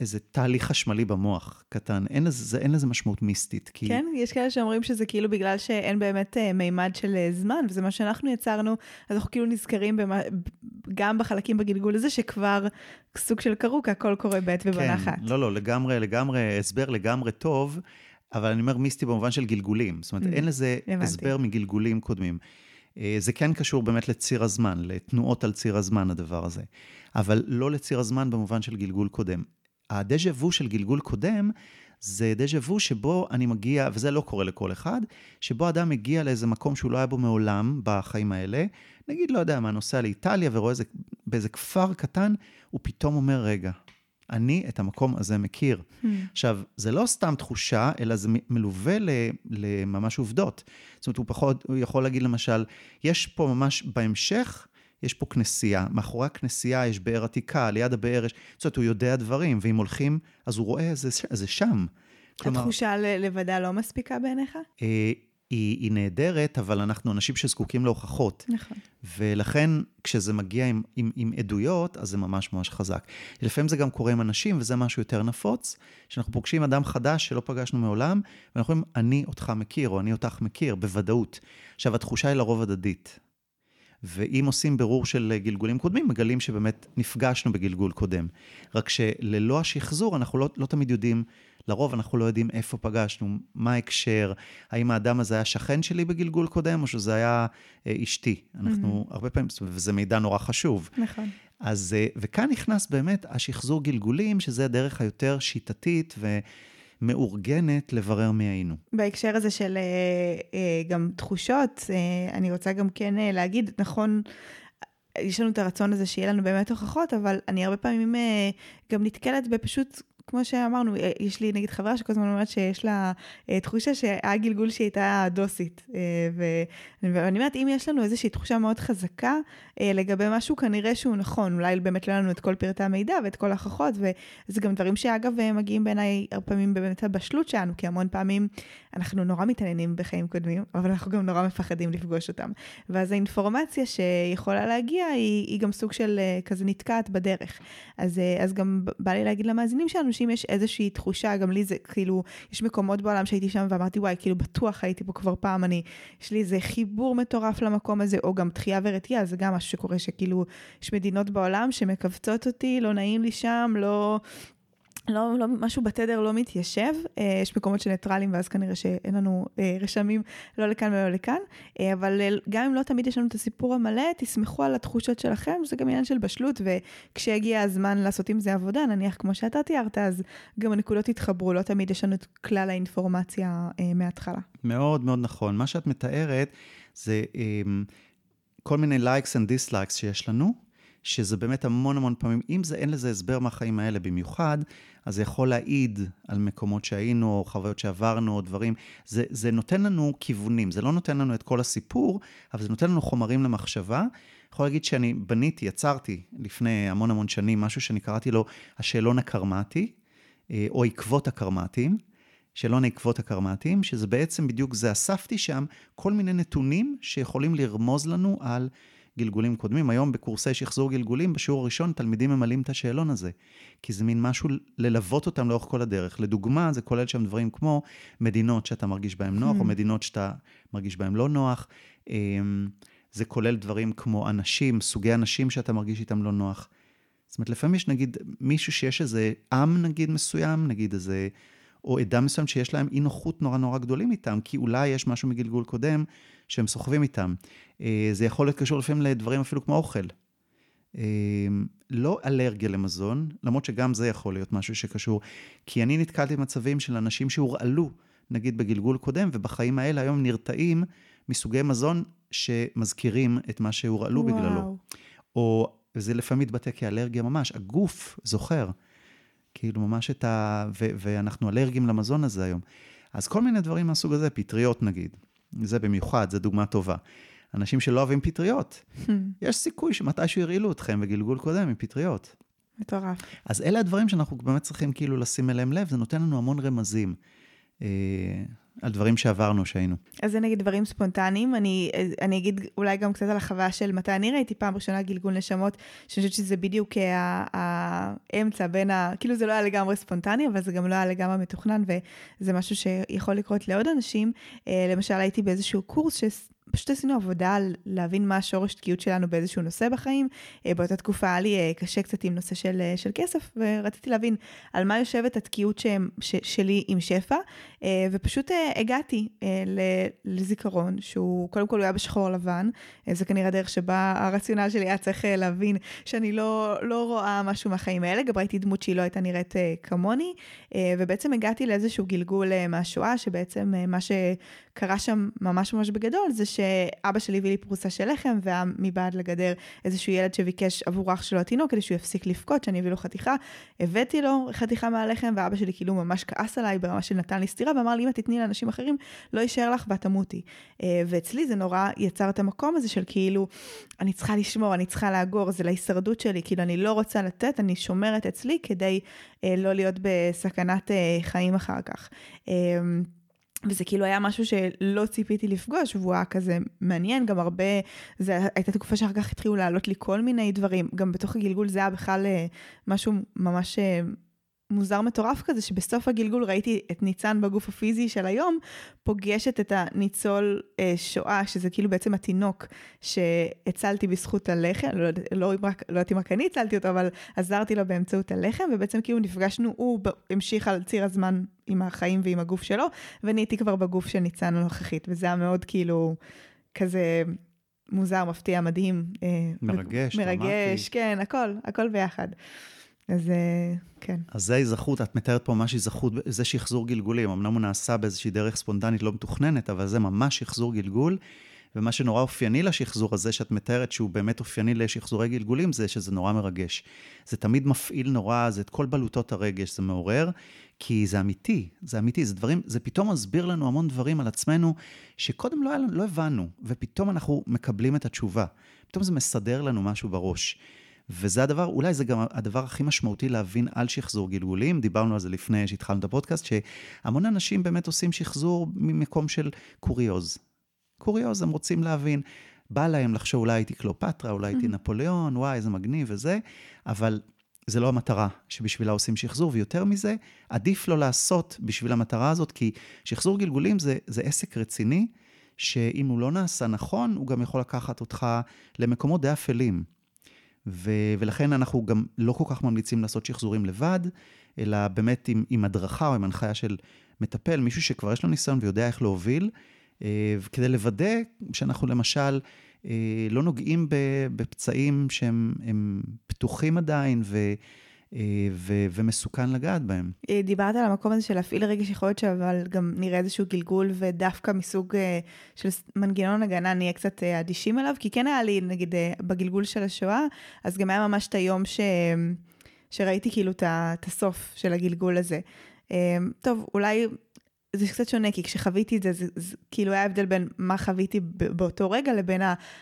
איזה תהליך חשמלי במוח קטן. אין לזה, זה, אין לזה משמעות מיסטית. כי... כן, יש כאלה שאומרים שזה כאילו בגלל שאין באמת אה, מימד של אה, זמן, וזה מה שאנחנו יצרנו, אז אנחנו כאילו נזכרים במה, גם בחלקים בגלגול הזה, שכבר סוג של קרו, כי הכל קורה בעת אחת. כן, לא, לא, לגמרי, לגמרי, הסבר לגמרי טוב, אבל אני אומר מיסטי במובן של גלגולים. זאת אומרת, Mm, אין לזה הבנתי. הסבר מגלגולים קודמים. אה, זה כן קשור באמת לציר הזמן, לתנועות על ציר הזמן, הדבר הזה. אבל לא לציר הזמן במובן של גלגול קודם. הדז'ה וו של גלגול קודם, זה דז'ה וו שבו אני מגיע, וזה לא קורה לכל אחד, שבו אדם מגיע לאיזה מקום שהוא לא היה בו מעולם בחיים האלה, נגיד, לא יודע מה, נוסע לאיטליה ורואה איזה, באיזה כפר קטן, הוא פתאום אומר, רגע, אני את המקום הזה מכיר. Hmm. עכשיו, זה לא סתם תחושה, אלא זה מלווה ל- לממש עובדות. זאת אומרת, הוא פחות, הוא יכול להגיד למשל, יש פה ממש בהמשך, יש פה כנסייה, מאחורי הכנסייה יש באר עתיקה, ליד הבאר יש... זאת אומרת, הוא יודע דברים, ואם הולכים, אז הוא רואה, זה, זה שם. כלומר, התחושה לבדה לא מספיקה בעיניך? אה, היא, היא נהדרת, אבל אנחנו אנשים שזקוקים להוכחות. נכון. ולכן, כשזה מגיע עם, עם, עם עדויות, אז זה ממש ממש חזק. לפעמים זה גם קורה עם אנשים, וזה משהו יותר נפוץ, שאנחנו פוגשים אדם חדש שלא פגשנו מעולם, ואנחנו אומרים, אני אותך מכיר, או אני אותך מכיר, בוודאות. עכשיו, התחושה היא לרוב הדדית. ואם עושים בירור של גלגולים קודמים, מגלים שבאמת נפגשנו בגלגול קודם. רק שללא השחזור, אנחנו לא, לא תמיד יודעים, לרוב אנחנו לא יודעים איפה פגשנו, מה ההקשר, האם האדם הזה היה שכן שלי בגלגול קודם, או שזה היה אה, אשתי. אנחנו mm-hmm. הרבה פעמים, וזה מידע נורא חשוב. נכון. אז, אה, וכאן נכנס באמת השחזור גלגולים, שזה הדרך היותר שיטתית ו... מאורגנת לברר מי היינו. בהקשר הזה של אה, אה, גם תחושות, אה, אני רוצה גם כן להגיד, נכון, יש לנו את הרצון הזה שיהיה לנו באמת הוכחות, אבל אני הרבה פעמים גם נתקלת בפשוט כמו שאמרנו, אה, יש לי נגיד חברה שכל הזמן אומרת שיש לה אה, תחושה שהיה גלגול שהיא הייתה דוסית. אה, ואני אומרת, אם יש לנו איזושהי תחושה מאוד חזקה לגבי משהו, כנראה שהוא נכון. אולי באמת לא לנו את כל פרטי המידע ואת כל ההוכחות, וזה גם דברים שאגב מגיעים בעיניי הרבה פעמים באמת הבשלות שלנו, כי המון פעמים אנחנו נורא מתעניינים בחיים קודמים, אבל אנחנו גם נורא מפחדים לפגוש אותם. ואז האינפורמציה שיכולה להגיע היא, היא גם סוג של כזה נתקעת בדרך. אז, אז גם בא לי להגיד למאזינים שלנו, שאם יש איזושהי תחושה, גם לי זה כאילו, יש מקומות בעולם שהייתי שם ואמרתי, וואי, כאילו בטוח הייתי פה כבר פעם, אני, יש לי איזה חיבור מטורף למקום הזה, או גם תחייה ורתיעה, זה גם משהו שקורה, שכאילו, יש מדינות בעולם שמכווצות אותי, לא נעים לי שם, לא... לא, לא, משהו בתדר לא מתיישב, אה, יש מקומות שניטרלים ואז כנראה שאין לנו אה, רשמים לא לכאן ולא לכאן, אה, אבל גם אם לא תמיד יש לנו את הסיפור המלא, תסמכו על התחושות שלכם, זה גם עניין של בשלות, וכשהגיע הזמן לעשות עם זה עבודה, נניח כמו שאתה תיארת, אז גם הנקודות יתחברו, לא תמיד יש לנו את כלל האינפורמציה מההתחלה. מאוד מאוד נכון. מה שאת מתארת זה כל מיני likes and dislikes שיש לנו, שזה באמת המון המון פעמים, אם זה אין לזה הסבר מהחיים האלה במיוחד, אז זה יכול להעיד על מקומות שהיינו, או חוויות שעברנו, או דברים. זה, זה נותן לנו כיוונים, זה לא נותן לנו את כל הסיפור, אבל זה נותן לנו חומרים למחשבה. יכול להגיד שאני בניתי, יצרתי לפני המון המון שנים משהו שאני קראתי לו השאלון הקרמטי, אה, או עקבות הקרמטיים. שאלון העקבות הקרמטיים, שזה בעצם בדיוק זה, אספתי שם כל מיני נתונים שיכולים לרמוז לנו על גלגולים קודמים. היום בקורסי שחזור גלגולים, בשיעור הראשון, תלמידים ממלאים את השאלון הזה. כי זה מין משהו ללוות אותם לאורך כל הדרך. לדוגמה, זה כולל שם דברים כמו מדינות שאתה מרגיש בהן נוח, או hmm. מדינות שאתה מרגיש בהן לא נוח. אמ, זה כולל דברים כמו אנשים, סוגי אנשים שאתה מרגיש איתם לא נוח. זאת אומרת, לפעמים יש נגיד מישהו שיש איזה עם נגיד מסוים, נגיד איזה, או עדה מסוים שיש להם אי נוחות נורא נורא גדולים איתם, כי אולי יש משהו מגלגול קודם שהם סוחבים איתם. אה, זה יכול להיות קשור לפעמים לדברים אפילו כמו אוכל. אה, לא אלרגיה למזון, למרות שגם זה יכול להיות משהו שקשור, כי אני נתקלתי במצבים של אנשים שהורעלו, נגיד בגלגול קודם, ובחיים האלה היום נרתעים מסוגי מזון שמזכירים את מה שהורעלו וואו. בגללו. או זה לפעמים מתבטא כאלרגיה ממש, הגוף זוכר. כאילו ממש את ה... ו- ואנחנו אלרגיים למזון הזה היום. אז כל מיני דברים מהסוג הזה, פטריות נגיד. זה במיוחד, זו דוגמה טובה. אנשים שלא אוהבים פטריות, יש סיכוי שמתישהו ירעילו אתכם בגלגול קודם עם פטריות. מטורף. אז אלה הדברים שאנחנו באמת צריכים כאילו לשים אליהם לב, זה נותן לנו המון רמזים. אה, על דברים שעברנו, שהיינו. אז זה נגיד דברים ספונטניים. אני, אני אגיד אולי גם קצת על החוויה של מתי אני ראיתי פעם ראשונה גלגול נשמות, שאני חושבת שזה בדיוק האמצע בין ה... כאילו זה לא היה לגמרי ספונטני, אבל זה גם לא היה לגמרי מתוכנן, וזה משהו שיכול לקרות לעוד אנשים. אה, למשל, הייתי באיזשהו קורס ש... פשוט עשינו עבודה על להבין מה השורש תקיעות שלנו באיזשהו נושא בחיים. אה, באותה תקופה היה לי אה, קשה קצת עם נושא של, אה, של כסף, ורציתי להבין על מה יושבת התקיעות ש, ש, שלי עם שפע, ופשוט הגעתי לזיכרון, שהוא קודם כל הוא היה בשחור לבן, זה כנראה הדרך שבה הרציונל שלי היה צריך להבין שאני לא, לא רואה משהו מהחיים האלה, גם ראיתי דמות שהיא לא הייתה נראית כמוני, ובעצם הגעתי לאיזשהו גלגול מהשואה, שבעצם מה ש... קרה שם ממש ממש בגדול, זה שאבא שלי הביא לי פרוסה של לחם, והיה מבעד לגדר איזשהו ילד שביקש עבור אח שלו התינוק, כדי שהוא יפסיק לבכות, שאני אביא לו חתיכה. הבאתי לו חתיכה מהלחם, ואבא שלי כאילו ממש כעס עליי ברמה של נתן לי סטירה, ואמר לי, אם את תתני לאנשים אחרים, לא יישאר לך ואת תמותי. אה, ואצלי זה נורא יצר את המקום הזה של כאילו, אני צריכה לשמור, אני צריכה לאגור, זה להישרדות שלי, כאילו אני לא רוצה לתת, אני שומרת אצלי כדי אה, לא להיות בסכנת אה, חיים אחר כך. וזה כאילו היה משהו שלא ציפיתי לפגוש, והוא היה כזה מעניין, גם הרבה, זו הייתה תקופה שאחר כך התחילו לעלות לי כל מיני דברים, גם בתוך הגלגול זה היה בכלל אה, משהו ממש אה, מוזר מטורף כזה, שבסוף הגלגול ראיתי את ניצן בגוף הפיזי של היום, פוגשת את הניצול אה, שואה, שזה כאילו בעצם התינוק שהצלתי בזכות הלחם, לא, לא, לא, לא יודעת אם רק אני הצלתי אותו, אבל עזרתי לו באמצעות הלחם, ובעצם כאילו נפגשנו, הוא המשיך על ציר הזמן עם החיים ועם הגוף שלו, ואני הייתי כבר בגוף של ניצן הנוכחית, וזה היה מאוד כאילו כזה... מוזר, מפתיע, מדהים. אה, מרגש, מרגש, כן, הכל, הכל ביחד. אז אה, כן. אז זה היזכרות, את מתארת פה ממש היזכרות, זה שחזור גלגולים. אמנם הוא נעשה באיזושהי דרך ספונטנית לא מתוכננת, אבל זה ממש שחזור גלגול. ומה שנורא אופייני לשחזור הזה, שאת מתארת שהוא באמת אופייני לשחזורי גלגולים, זה שזה נורא מרגש. זה תמיד מפעיל נורא, זה את כל בלוטות הרגש, זה מעורר, כי זה אמיתי, זה אמיתי, זה דברים, זה פתאום מסביר לנו המון דברים על עצמנו, שקודם לא, לא הבנו, ופתאום אנחנו מקבלים את התשובה. פתאום זה מסדר לנו משהו בראש. וזה הדבר, אולי זה גם הדבר הכי משמעותי להבין על שחזור גלגולים. דיברנו על זה לפני שהתחלנו את הפודקאסט, שהמון אנשים באמת עושים שחזור ממקום של קוריוז. קוריוז, הם רוצים להבין. בא להם לחשוב, אולי הייתי קלופטרה, אולי הייתי mm-hmm. נפוליאון, וואי, איזה מגניב וזה, אבל זה לא המטרה שבשבילה עושים שחזור, ויותר מזה, עדיף לא לעשות בשביל המטרה הזאת, כי שחזור גלגולים זה, זה עסק רציני, שאם הוא לא נעשה נכון, הוא גם יכול לקחת אותך למקומות די אפלים. ו- ולכן אנחנו גם לא כל כך ממליצים לעשות שחזורים לבד, אלא באמת עם, עם הדרכה או עם הנחיה של מטפל, מישהו שכבר יש לו ניסיון ויודע איך להוביל, אה, כדי לוודא שאנחנו למשל אה, לא נוגעים בפצעים שהם פתוחים עדיין, ו... אה, ו- ומסוכן לגעת בהם. אה, דיברת על המקום הזה של להפעיל רגש, יכול להיות אבל גם נראה איזשהו גלגול, ודווקא מסוג אה, של מנגנון הגנה נהיה קצת אדישים אליו, כי כן היה לי, נגיד, בגלגול של השואה, אז גם היה ממש את היום ש... שראיתי כאילו את הסוף של הגלגול הזה. טוב, אולי זה קצת שונה, כי כשחוויתי את זה, זה, זה, כאילו היה הבדל בין מה חוויתי באותו רגע לבין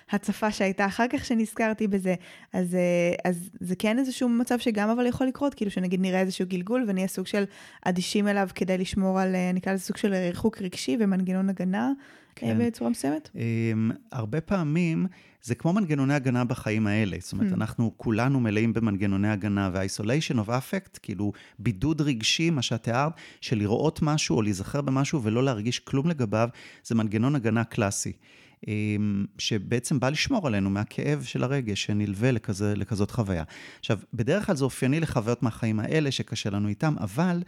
ההצפה שהייתה אחר כך שנזכרתי בזה. אז, אה, אז זה כן איזשהו מצב שגם אבל יכול לקרות, כאילו שנגיד נראה איזשהו גלגול ונהיה סוג של אדישים אליו כדי לשמור על, אה, נקרא לזה סוג של ריחוק רגשי ומנגנון הגנה. כן. בצורה מסוימת? Um, הרבה פעמים זה כמו מנגנוני הגנה בחיים האלה. זאת אומרת, mm. אנחנו כולנו מלאים במנגנוני הגנה, ו-isolation of affect, כאילו בידוד רגשי, מה שאת תיארת, של לראות משהו או להיזכר במשהו ולא להרגיש כלום לגביו, זה מנגנון הגנה קלאסי. um, שבעצם בא לשמור עלינו מהכאב של הרגש שנלווה לכזה, לכזאת חוויה. עכשיו, בדרך כלל זה אופייני לחוויות מהחיים האלה שקשה לנו איתם, אבל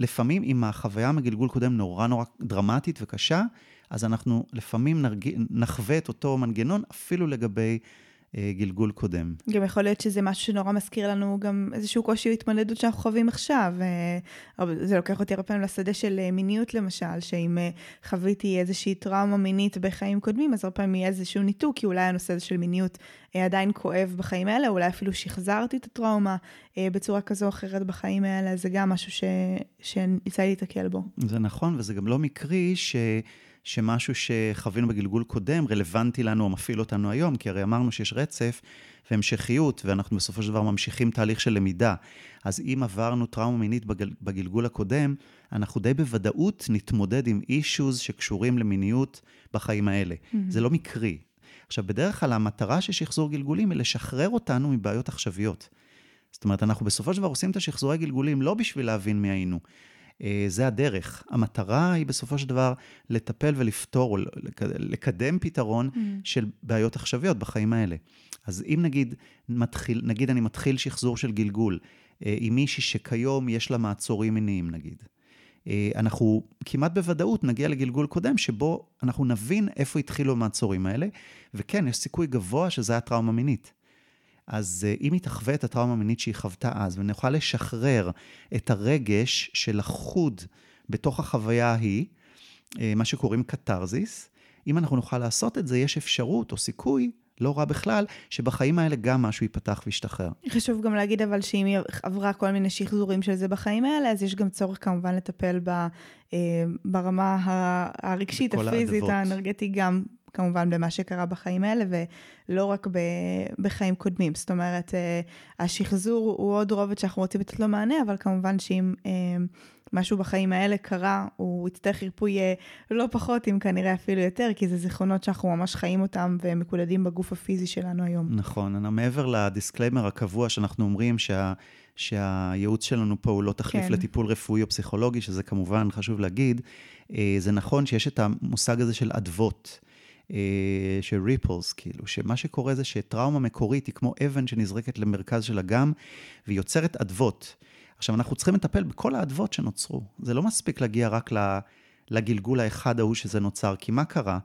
לפעמים אם החוויה מגלגול קודם נורא נורא דרמטית וקשה, אז אנחנו לפעמים נרג... נחווה את אותו מנגנון אפילו לגבי אה, גלגול קודם. גם יכול להיות שזה משהו שנורא מזכיר לנו גם איזשהו קושי התמודדות שאנחנו חווים עכשיו. אה, זה לוקח אותי הרבה פעמים לשדה של אה, מיניות למשל, שאם אה, חוויתי איזושהי טראומה מינית בחיים קודמים, אז הרבה פעמים יהיה איזשהו ניתוק, כי אולי הנושא הזה של מיניות אה, עדיין כואב בחיים האלה, אולי אפילו שחזרתי את הטראומה אה, בצורה כזו או אחרת בחיים האלה, זה גם משהו ש... שיצא לי להתקל בו. זה נכון, וזה גם לא מקרי ש... שמשהו שחווינו בגלגול קודם רלוונטי לנו או מפעיל אותנו היום, כי הרי אמרנו שיש רצף והמשכיות, ואנחנו בסופו של דבר ממשיכים תהליך של למידה. אז אם עברנו טראומה מינית בגל, בגלגול הקודם, אנחנו די בוודאות נתמודד עם אישוז שקשורים למיניות בחיים האלה. Mm-hmm. זה לא מקרי. עכשיו, בדרך כלל המטרה של שחזור גלגולים היא לשחרר אותנו מבעיות עכשוויות. זאת אומרת, אנחנו בסופו של דבר עושים את השחזורי גלגולים לא בשביל להבין מי היינו, זה הדרך. המטרה היא בסופו של דבר לטפל ולפתור, או לקדם פתרון mm. של בעיות עכשוויות בחיים האלה. אז אם נגיד, מתחיל, נגיד אני מתחיל שחזור של גלגול אה, עם מישהי שכיום יש לה מעצורים מיניים נגיד, אה, אנחנו כמעט בוודאות נגיע לגלגול קודם, שבו אנחנו נבין איפה התחילו המעצורים האלה, וכן, יש סיכוי גבוה שזה היה טראומה מינית. אז אה, אם היא תחווה את הטראומה המינית שהיא חוותה אז, ונוכל לשחרר את הרגש של החוד בתוך החוויה ההיא, אה, מה שקוראים קתרזיס, אם אנחנו נוכל לעשות את זה, יש אפשרות או סיכוי לא רע בכלל, שבחיים האלה גם משהו ייפתח וישתחרר. חשוב גם להגיד אבל שאם היא עברה כל מיני שחזורים של זה בחיים האלה, אז יש גם צורך כמובן לטפל בה, אה, ברמה הרגשית, הפיזית, האנרגטית, גם כמובן במה שקרה בחיים האלה, ולא רק ב, בחיים קודמים. זאת אומרת, אה, השחזור הוא עוד רובד שאנחנו רוצים לתת לו מענה, אבל כמובן שאם אה, משהו בחיים האלה קרה, הוא יצטרך ריפוי אה, לא פחות, אם כנראה אפילו יותר, כי זה זיכרונות שאנחנו ממש חיים אותם ומקודדים בגוף הפיזי שלנו היום. נכון, מעבר ל disclaimer הקבוע שאנחנו אומרים שה... שהייעוץ שלנו פה הוא לא תחליף כן. לטיפול רפואי או פסיכולוגי, שזה כמובן חשוב להגיד. זה נכון שיש את המושג הזה של אדוות. אה, של ripples, כאילו, שמה שקורה זה שטראומה מקורית היא כמו אבן שנזרקת למרכז של אגם, והיא יוצרת אדוות. עכשיו, אנחנו צריכים לטפל בכל האדוות שנוצרו. זה לא מספיק להגיע רק לגלגול האחד ההוא שזה נוצר, כי מה קרה?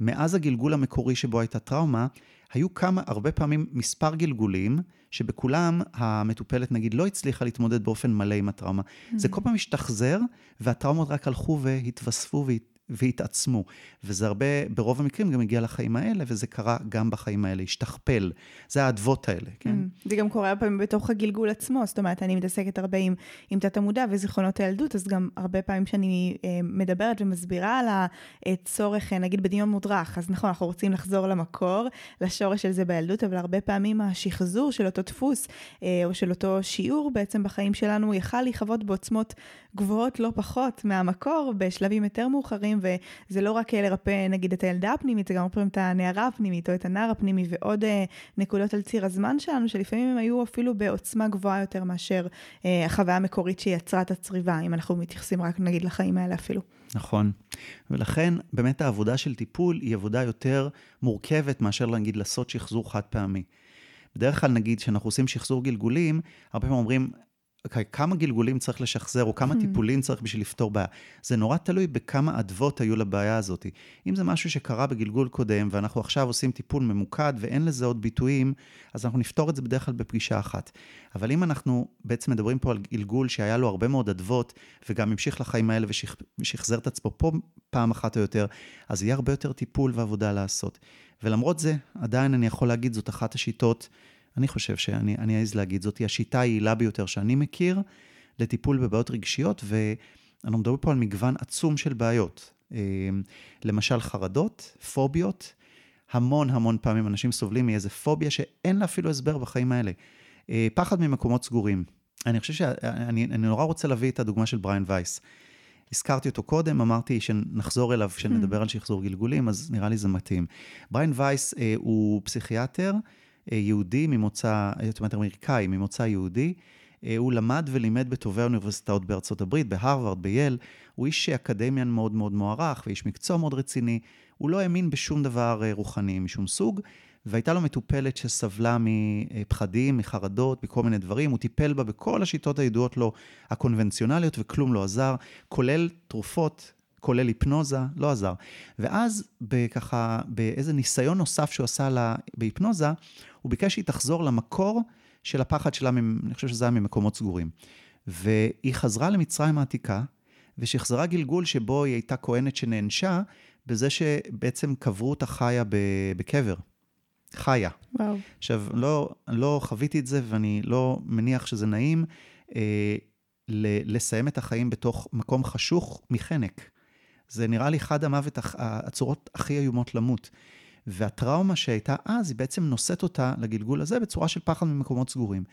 מאז הגלגול המקורי שבו הייתה טראומה, היו כמה, הרבה פעמים מספר גלגולים, שבכולם המטופלת נגיד לא הצליחה להתמודד באופן מלא עם הטראומה. Mm-hmm. זה כל פעם השתחזר, והטראומות רק הלכו והתווספו והת... והתעצמו. וזה הרבה, ברוב המקרים גם הגיע לחיים האלה, וזה קרה גם בחיים האלה, השתכפל. זה האדוות האלה, כן? Mm, זה גם קורה הרבה פעמים בתוך הגלגול עצמו, זאת אומרת, אני מתעסקת הרבה עם, עם תת-המודע וזיכרונות הילדות, אז גם הרבה פעמים שאני אה, מדברת ומסבירה על הצורך, אה, נגיד בדמיון מודרך, אז נכון, אנחנו רוצים לחזור למקור, לשורש של זה בילדות, אבל הרבה פעמים השחזור של אותו דפוס, אה, או של אותו שיעור בעצם בחיים שלנו, יכל להיחוות בעוצמות גבוהות לא פחות מהמקור, בשלבים יותר מאוחרים, וזה לא רק לרפא נגיד את הילדה הפנימית, זה גם לרפא את הנערה הפנימית או את הנער הפנימי, ועוד אה, נקודות על ציר הזמן שלנו, שלפעמים הם היו אפילו בעוצמה גבוהה יותר מאשר אה, החוויה המקורית שיצרה את הצריבה, אם אנחנו מתייחסים רק נגיד לחיים האלה אפילו. נכון. ולכן באמת העבודה של טיפול היא עבודה יותר מורכבת מאשר נגיד לעשות שחזור חד פעמי. בדרך כלל נגיד כשאנחנו עושים שחזור גלגולים, הרבה פעמים אומרים, אוקיי, כמה גלגולים צריך לשחזר, או כמה hmm. טיפולים צריך בשביל לפתור בעיה. זה נורא תלוי בכמה אדוות היו לבעיה הזאת. אם זה משהו שקרה בגלגול קודם, ואנחנו עכשיו עושים טיפול ממוקד, ואין לזה עוד ביטויים, אז אנחנו נפתור את זה בדרך כלל בפגישה אחת. אבל אם אנחנו בעצם מדברים פה על גלגול שהיה לו הרבה מאוד אדוות, וגם המשיך לחיים האלה ושחזר את עצמו פה פעם אחת או יותר, אז יהיה הרבה יותר טיפול ועבודה לעשות. ולמרות זה, עדיין אני יכול להגיד, זאת אחת השיטות אני חושב שאני אעז להגיד, זאת היא השיטה היעילה ביותר שאני מכיר לטיפול בבעיות רגשיות, ואנחנו מדברים פה על מגוון עצום של בעיות. אה, למשל חרדות, פוביות, המון המון פעמים אנשים סובלים מאיזה פוביה שאין לה אפילו הסבר בחיים האלה. אה, פחד ממקומות סגורים. אני חושב שאני נורא רוצה להביא את הדוגמה של בריין וייס. הזכרתי אותו קודם, אמרתי שנחזור אליו כשנדבר mm. על שחזור גלגולים, אז נראה לי זה מתאים. בריין וייס אה, הוא פסיכיאטר יהודי ממוצא, זאת אומרת אמריקאי ממוצא יהודי. אה, הוא למד ולימד בטובי האוניברסיטאות בארצות הברית, בהרווארד, בייל. הוא איש אקדמיאן מאוד מאוד מוערך ואיש מקצוע מאוד רציני. הוא לא האמין בשום דבר אה, רוחני משום סוג, והייתה לו מטופלת שסבלה מפחדים, מחרדות, מכל מיני דברים. הוא טיפל בה בכל השיטות הידועות לו, הקונבנציונליות, וכלום לא עזר, כולל תרופות כולל היפנוזה, לא עזר. ואז ככה, באיזה ניסיון נוסף שהוא עשה לה בהיפנוזה, הוא ביקש שהיא תחזור למקור של הפחד שלה, אני חושב שזה היה ממקומות סגורים. והיא חזרה למצרים העתיקה, ושחזרה גלגול שבו היא הייתה כהנת שנענשה, בזה שבעצם קברו אותה חיה בקבר. חיה. וואו. עכשיו, לא, לא חוויתי את זה, ואני לא מניח שזה נעים אה, לסיים את החיים בתוך מקום חשוך מחנק. זה נראה לי אחד המוות, הצורות הכי איומות למות. והטראומה שהייתה אז, היא בעצם נושאת אותה לגלגול הזה בצורה של פחד ממקומות סגורים.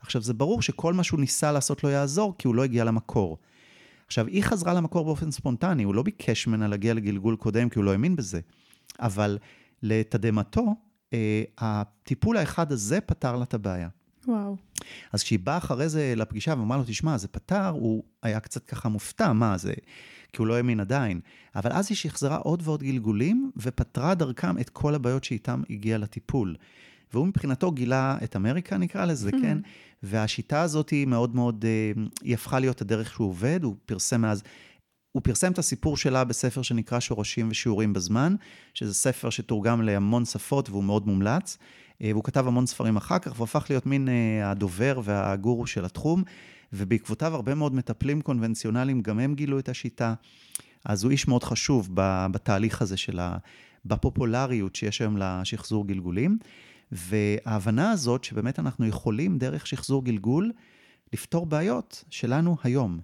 עכשיו, זה ברור שכל מה שהוא ניסה לעשות לא יעזור, כי הוא לא הגיע למקור. עכשיו, היא חזרה למקור באופן ספונטני, הוא לא ביקש ממנה להגיע לגלגול קודם, כי הוא לא האמין בזה. אבל לתדהמתו, אה, הטיפול האחד הזה פתר לה את הבעיה. וואו. אז כשהיא באה אחרי זה לפגישה ואמרה לו, תשמע, זה פתר, הוא היה קצת ככה מופתע, מה זה... כי הוא לא האמין עדיין. אבל אז היא שחזרה עוד ועוד גלגולים, ופתרה דרכם את כל הבעיות שאיתם הגיעה לטיפול. והוא מבחינתו גילה את אמריקה, נקרא לזה, hmm. כן? והשיטה הזאת היא מאוד מאוד, אה, היא הפכה להיות הדרך שהוא עובד, הוא פרסם מאז... הוא פרסם את הסיפור שלה בספר שנקרא שורשים ושיעורים בזמן, שזה ספר שתורגם להמון שפות והוא מאוד מומלץ. אה, והוא כתב המון ספרים אחר כך, והוא הפך להיות מין אה, הדובר והגורו של התחום. ובעקבותיו הרבה מאוד מטפלים קונבנציונליים, גם הם גילו את השיטה. אז הוא איש מאוד חשוב בתהליך הזה של ה... בפופולריות שיש היום לשחזור גלגולים. וההבנה הזאת שבאמת אנחנו יכולים דרך שחזור גלגול לפתור בעיות שלנו היום.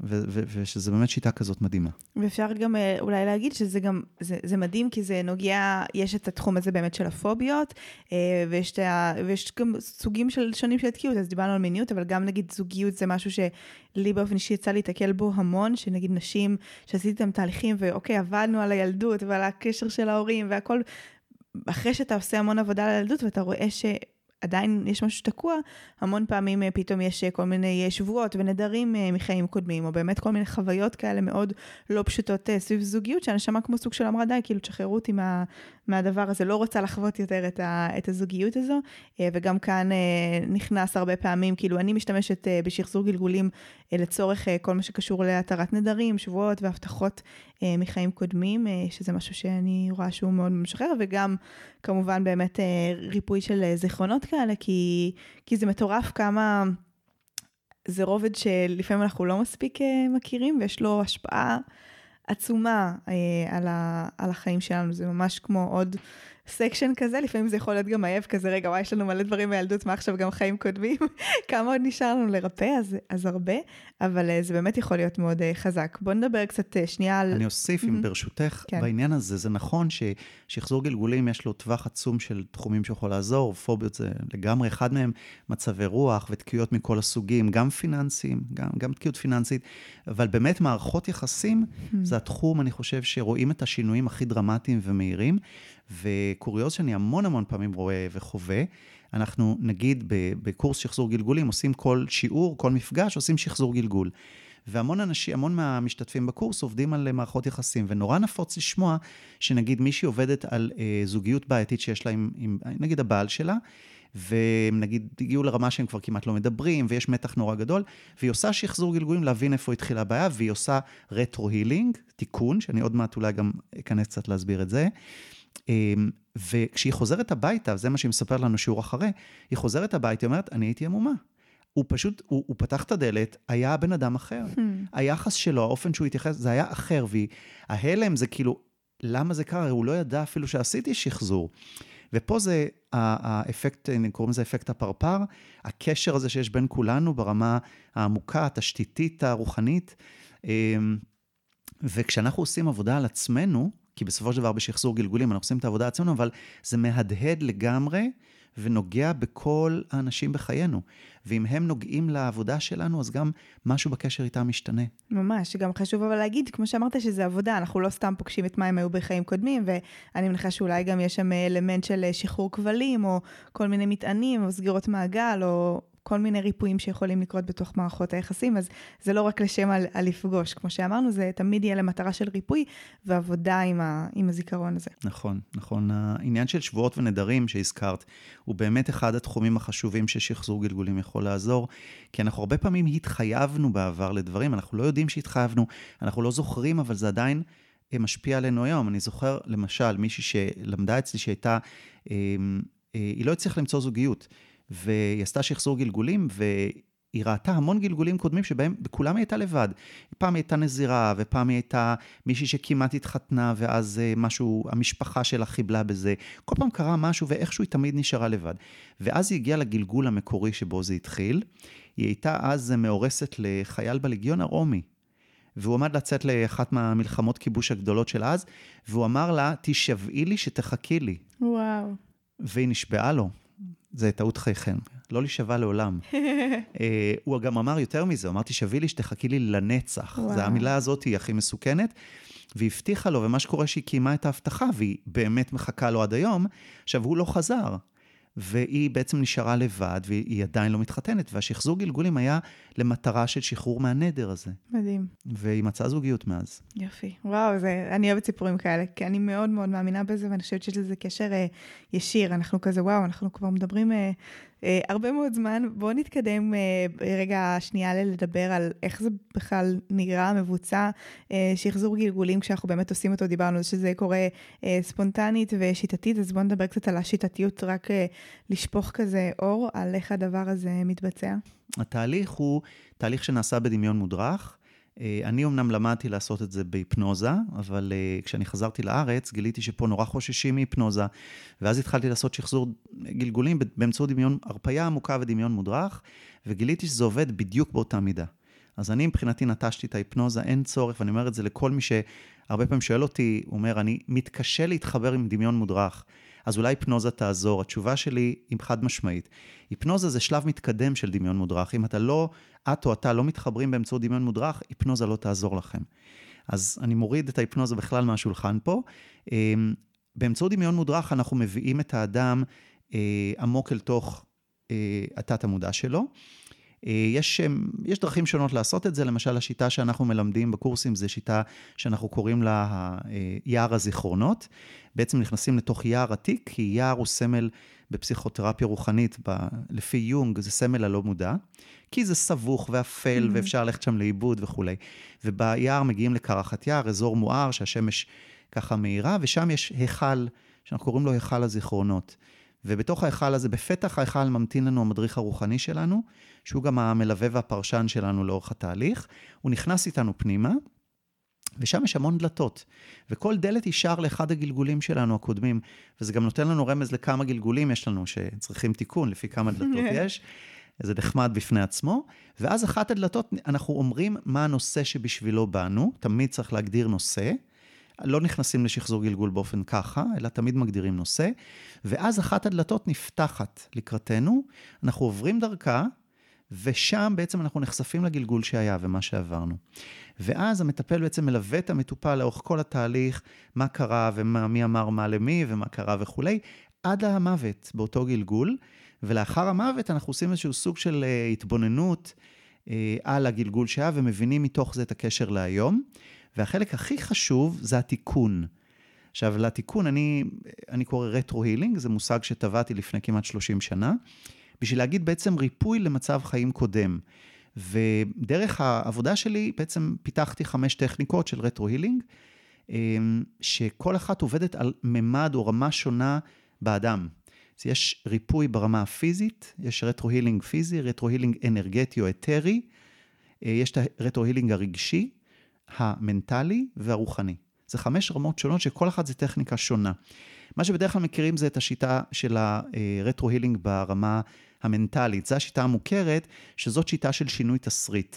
ושזה באמת שיטה כזאת מדהימה. ואפשר גם אה, אולי להגיד שזה גם, זה, זה מדהים, כי זה נוגע, יש את התחום הזה באמת של הפוביות, אה, ויש, ה, ויש גם סוגים של שונים של תקיעות, אז דיברנו על מיניות, אבל גם נגיד זוגיות זה משהו שלי באופן אישי יצא להתקל בו המון, שנגיד נשים שעשיתי איתם תהליכים, ואוקיי, עבדנו על הילדות ועל הקשר של ההורים והכל, אחרי שאתה עושה המון עבודה על הילדות ואתה רואה ש... עדיין יש משהו שתקוע, המון פעמים אה, פתאום יש אה, כל מיני אה, שבועות ונדרים מחיים קודמים, או באמת כל מיני חוויות כאלה מאוד לא פשוטות סביב זוגיות, שהנשמה כמו סוג של אמרה די, כאילו תשחררו אותי מה, מהדבר הזה, לא רוצה לחוות יותר את, ה, את הזוגיות הזו, וגם כאן נכנס הרבה פעמים, כאילו אני משתמשת בשחזור גלגולים לצורך כל מה שקשור להתרת נדרים, שבועות והבטחות מחיים קודמים, שזה משהו שאני רואה שהוא מאוד משחרר, וגם כמובן באמת ריפוי של זיכרונות כאלה, כי, כי זה מטורף כמה... זה רובד שלפעמים אנחנו לא מספיק מכירים, ויש לו השפעה עצומה אה, על, ה, על החיים שלנו. זה ממש כמו עוד סקשן כזה, לפעמים זה יכול להיות גם עייף כזה, רגע, וואי, יש לנו מלא דברים מילדות, מה עכשיו גם חיים קודמים? כמה עוד נשאר לנו לרפא? אז, אז הרבה, אבל uh, זה באמת יכול להיות מאוד uh, חזק. בוא נדבר קצת uh, שנייה על... אני אוסיף, אם ברשותך, כן. בעניין הזה, זה נכון ששחזור גלגולים יש לו טווח עצום של תחומים שיכול לעזור, פוביות זה לגמרי אחד מהם, מצבי רוח ותקיעות מכל הסוגים, גם פיננסיים, גם, גם תקיעות פיננסית, אבל באמת מערכות יחסים, זה התחום, אני חושב, שרואים את השינויים הכי דרמטיים ומהירים. וקוריוז שאני המון המון פעמים רואה וחווה, אנחנו נגיד בקורס שחזור גלגולים עושים כל שיעור, כל מפגש, עושים שחזור גלגול. והמון אנשים, המון מהמשתתפים בקורס עובדים על מערכות יחסים, ונורא נפוץ לשמוע שנגיד מישהי עובדת על אה, זוגיות בעייתית שיש לה עם, עם, נגיד הבעל שלה, ונגיד הגיעו לרמה שהם כבר כמעט לא מדברים, ויש מתח נורא גדול, והיא עושה שחזור גלגולים להבין איפה התחילה הבעיה, והיא עושה רטרו-הילינג, תיקון, שאני עוד מעט אולי גם אכנס קצת להסביר את זה. אמ, וכשהיא חוזרת הביתה, זה מה שהיא מספרת לנו שיעור אחרי, היא חוזרת הביתה, היא אומרת, אני הייתי עמומה. הוא פשוט, הוא, הוא פתח את הדלת, היה בן אדם אחר. Hmm. היחס שלו, האופן שהוא התייחס, זה היה אחר, וההלם זה כאילו, למה זה קרה? הוא לא ידע אפילו שעשיתי שחזור. ופה זה האפקט, קוראים לזה אפקט הפרפר, הקשר הזה שיש בין כולנו ברמה העמוקה, התשתיתית, הרוחנית. אמ, וכשאנחנו עושים עבודה על עצמנו, כי בסופו של דבר בשחזור גלגולים אנחנו עושים את העבודה עצמנו, אבל זה מהדהד לגמרי ונוגע בכל האנשים בחיינו. ואם הם נוגעים לעבודה שלנו, אז גם משהו בקשר איתם משתנה. ממש, גם חשוב אבל להגיד, כמו שאמרת, שזה עבודה, אנחנו לא סתם פוגשים את מה הם היו בחיים קודמים, ואני מניחה שאולי גם יש שם אלמנט של שחרור כבלים, או כל מיני מטענים, או סגירות מעגל, או כל מיני ריפויים שיכולים לקרות בתוך מערכות היחסים, אז זה לא רק לשם על, על לפגוש, כמו שאמרנו, זה תמיד יהיה למטרה של ריפוי ועבודה עם, ה, עם הזיכרון הזה. נכון, נכון. העניין של שבועות ונדרים שהזכרת, הוא באמת אחד התחומים החשובים ששחזור גלגולים יכול לעזור, כי אנחנו הרבה פעמים התחייבנו בעבר לדברים, אנחנו לא יודעים שהתחייבנו, אנחנו לא זוכרים, אבל זה עדיין... אה, משפיע עלינו היום. אני זוכר, למשל, מישהי שלמדה אצלי שהייתה, אה, אה, היא לא הצליחה למצוא זוגיות. והיא עשתה שחזור גלגולים, והיא ראתה המון גלגולים קודמים שבהם בכולם היא הייתה לבד. פעם היא הייתה נזירה, ופעם היא הייתה מישהי שכמעט התחתנה, ואז אה, משהו, המשפחה שלה חיבלה בזה. כל פעם קרה משהו, ואיכשהו היא תמיד נשארה לבד. ואז היא הגיעה לגלגול המקורי שבו זה התחיל. היא הייתה אז מאורסת לחייל בלגיון הרומי. והוא עמד לצאת לאחת מהמלחמות כיבוש הגדולות של אז, והוא אמר לה, תשבעי לי שתחכי לי. וואו. והיא נשבעה לו, זה טעות חייכם, לא להישבע לעולם. uh, הוא גם אמר יותר מזה, הוא אמר, תשבי לי שתחכי לי לנצח. זו המילה הזאת היא הכי מסוכנת. והבטיחה לו, ומה שקורה שהיא קיימה את ההבטחה, והיא באמת מחכה לו עד היום, עכשיו הוא לא חזר. והיא בעצם נשארה לבד, והיא עדיין לא מתחתנת, והשחזור גלגולים היה למטרה של שחרור מהנדר הזה. מדהים. והיא מצאה זוגיות מאז. יופי. וואו, זה, אני אוהבת סיפורים כאלה, כי אני מאוד מאוד מאמינה בזה, ואני חושבת שיש לזה קשר אה, ישיר. אנחנו כזה, וואו, אנחנו כבר מדברים אה, הרבה מאוד זמן. בואו נתקדם אה, רגע שנייה לדבר על איך זה בכלל נראה, מבוצע, אה, שחזור גלגולים כשאנחנו באמת עושים אותו, דיברנו שזה קורה אה, ספונטנית ושיטתית, אז בואו נדבר קצת על השיטתיות, רק אה, לשפוך כזה אור על איך הדבר הזה מתבצע. התהליך הוא תהליך שנעשה בדמיון מודרך. אה, אני אמנם למדתי לעשות את זה בהיפנוזה, אבל uh, כשאני חזרתי לארץ גיליתי שפה נורא חוששים מהיפנוזה, ואז התחלתי לעשות שחזור גלגולים באמצעות דמיון, הרפאיה עמוקה ודמיון מודרך, וגיליתי שזה עובד בדיוק באותה מידה. אז אני מבחינתי נטשתי את ההיפנוזה, אין צורך, ואני אומר את זה לכל מי שהרבה פעמים שואל אותי, הוא אומר, אני מתקשה להתחבר עם דמיון מודרך. אז אולי היפנוזה תעזור. התשובה שלי היא חד משמעית. היפנוזה זה שלב מתקדם של דמיון מודרך. אם אתה לא, את או אתה לא מתחברים באמצעות דמיון מודרך, היפנוזה לא תעזור לכם. אז אני מוריד את ההיפנוזה בכלל מהשולחן פה. אמ, באמצעות דמיון מודרך אנחנו מביאים את האדם אה, עמוק אל תוך אה, התת המודע שלו. אה, יש, יש דרכים שונות לעשות את זה, למשל השיטה שאנחנו מלמדים בקורסים זה שיטה שאנחנו קוראים לה יער הזיכרונות. בעצם נכנסים לתוך יער עתיק, כי יער הוא סמל בפסיכותרפיה רוחנית, ב, לפי יונג, זה סמל הלא מודע, כי זה סבוך ואפל mm-hmm. ואפשר ללכת שם לאיבוד וכולי. וביער מגיעים לקרחת יער, אזור מואר שהשמש ככה מאירה, ושם יש היכל, שאנחנו קוראים לו היכל הזיכרונות. ובתוך ההיכל הזה, בפתח ההיכל ממתין לנו המדריך הרוחני שלנו, שהוא גם המלווה והפרשן שלנו לאורך התהליך. הוא נכנס איתנו פנימה, ושם יש המון דלתות. וכל דלת היא שער לאחד הגלגולים שלנו הקודמים, וזה גם נותן לנו רמז לכמה גלגולים יש לנו שצריכים תיקון, לפי כמה דלתות יש. זה נחמד בפני עצמו. ואז אחת הדלתות, אנחנו אומרים מה הנושא שבשבילו באנו, תמיד צריך להגדיר נושא. לא נכנסים לשחזור גלגול באופן ככה, אלא תמיד מגדירים נושא, ואז אחת הדלתות נפתחת לקראתנו, אנחנו עוברים דרכה, ושם בעצם אנחנו נחשפים לגלגול שהיה ומה שעברנו. ואז המטפל בעצם מלווה את המטופל לאורך כל התהליך, מה קרה ומי אמר מה למי ומה קרה וכולי, עד המוות באותו גלגול, ולאחר המוות אנחנו עושים איזשהו סוג של uh, התבוננות uh, על הגלגול שהיה ומבינים מתוך זה את הקשר להיום. והחלק הכי חשוב זה התיקון. עכשיו, לתיקון אני, אני קורא רטרו-הילינג, זה מושג שטבעתי לפני כמעט 30 שנה, בשביל להגיד בעצם ריפוי למצב חיים קודם. ודרך העבודה שלי בעצם פיתחתי חמש טכניקות של retro-healing, אמ, שכל אחת עובדת על ממד או רמה שונה באדם. אז יש ריפוי ברמה הפיזית, יש retro-healing פיזי, retro-healing אנרגטי או אתרי, אה, יש את ה retro-healing הרגשי, המנטלי והרוחני. זה חמש רמות שונות שכל אחת זה טכניקה שונה. מה שבדרך כלל מכירים זה את השיטה של ה retro-healing ברמה המנטלית. זו השיטה המוכרת, שזאת שיטה של שינוי תסריט.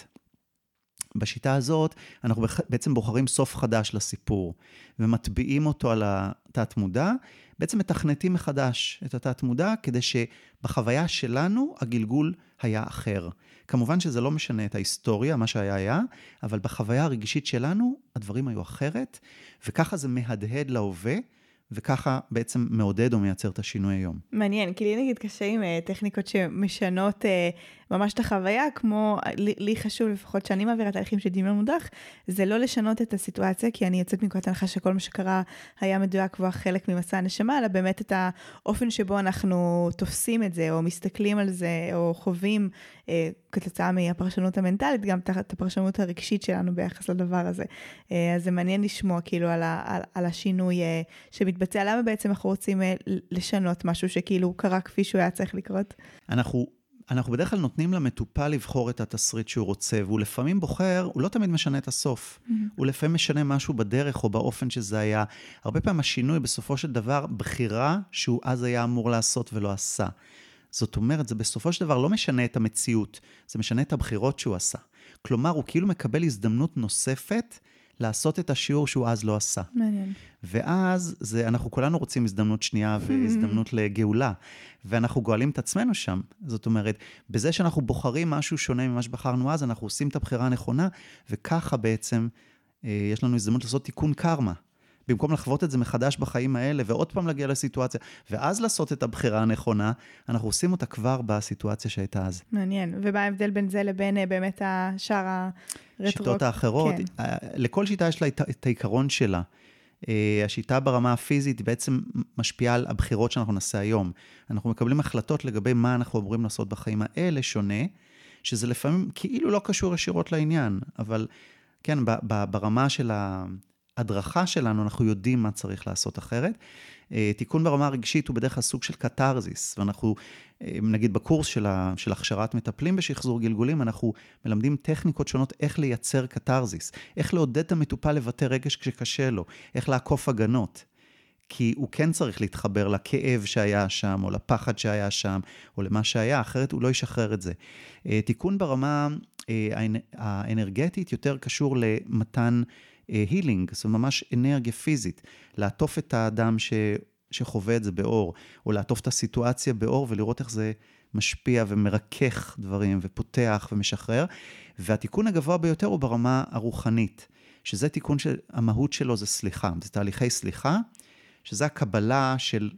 בשיטה הזאת אנחנו בעצם בוחרים סוף חדש לסיפור ומטביעים אותו על התת-מודע, בעצם מתכנתים מחדש את התת-מודע כדי שבחוויה שלנו הגלגול היה אחר. כמובן שזה לא משנה את ההיסטוריה, מה שהיה היה, אבל בחוויה הרגשית שלנו הדברים היו אחרת, וככה זה מהדהד להווה. וככה בעצם מעודד או מייצר את השינוי היום. מעניין, כי לי נגיד קשה עם uh, טכניקות שמשנות uh, ממש את החוויה, כמו, לי, לי חשוב לפחות שאני מעבירה תהליכים של דמיון מודח, זה לא לשנות את הסיטואציה, כי אני יוצאת מנקודת הנחה שכל מה שקרה היה מדויק והוא חלק ממסע הנשמה, אלא באמת את האופן שבו אנחנו תופסים את זה, או מסתכלים על זה, או חווים כתוצאה מהפרשנות המנטלית, גם תחת הפרשנות הרגשית שלנו ביחס לדבר הזה. אז זה מעניין לשמוע כאילו על, השינוי uh, שמתבצע, למה בעצם אנחנו רוצים uh, לשנות משהו שכאילו קרה כפי שהוא היה צריך לקרות? אנחנו אנחנו בדרך כלל נותנים למטופל לבחור את התסריט שהוא רוצה, והוא לפעמים בוחר, הוא לא תמיד משנה את הסוף. Mm-hmm. הוא לפעמים משנה משהו בדרך או באופן שזה היה. הרבה פעמים השינוי בסופו של דבר, בחירה שהוא אז היה אמור לעשות ולא עשה. זאת אומרת, זה בסופו של דבר לא משנה את המציאות, זה משנה את הבחירות שהוא עשה. כלומר, הוא כאילו מקבל הזדמנות נוספת לעשות את השיעור שהוא אז לא עשה. מעניין. ואז זה, אנחנו כולנו רוצים הזדמנות שנייה והזדמנות לגאולה, ואנחנו גואלים את עצמנו שם. זאת אומרת, בזה שאנחנו בוחרים משהו שונה ממה שבחרנו אז, אנחנו עושים את הבחירה הנכונה, וככה בעצם אה, יש לנו הזדמנות לעשות תיקון קרמה. במקום לחוות את זה מחדש בחיים האלה, ועוד פעם להגיע לסיטואציה, ואז לעשות את הבחירה הנכונה, אנחנו עושים אותה כבר בסיטואציה שהייתה אז. מעניין. ומה ההבדל בין זה לבין אה, באמת השאר הרטרו? שיטות האחרות, כן. אה, לכל שיטה יש לה את העיקרון שלה. אה, השיטה ברמה הפיזית בעצם משפיעה על הבחירות שאנחנו נעשה היום. אנחנו מקבלים החלטות לגבי מה אנחנו אמורים לעשות בחיים האלה שונה, שזה לפעמים כאילו לא קשור ישירות לעניין, אבל כן, ברמה של ההדרכה שלנו, אנחנו יודעים מה צריך לעשות אחרת. אה, תיקון ברמה הרגשית הוא בדרך כלל סוג של קתרזיס, ואנחנו, אה, נגיד בקורס של, ה, של הכשרת מטפלים בשחזור גלגולים, אנחנו מלמדים טכניקות שונות איך לייצר קתרזיס, איך לעודד את המטופל לבטא רגש כשקשה לו, איך לעקוף הגנות. כי הוא כן צריך להתחבר לכאב שהיה שם, או לפחד שהיה שם, או למה שהיה, אחרת הוא לא ישחרר את זה. אה, תיקון ברמה האנרגטית יותר קשור למתן הילינג, זאת אומרת ממש אנרגיה פיזית, לעטוף את האדם ש... שחווה את זה באור, או לעטוף את הסיטואציה באור ולראות איך זה משפיע ומרכך דברים ופותח ומשחרר. והתיקון הגבוה ביותר הוא ברמה הרוחנית, שזה תיקון שהמהות שלו זה סליחה, זה תהליכי סליחה, שזה הקבלה של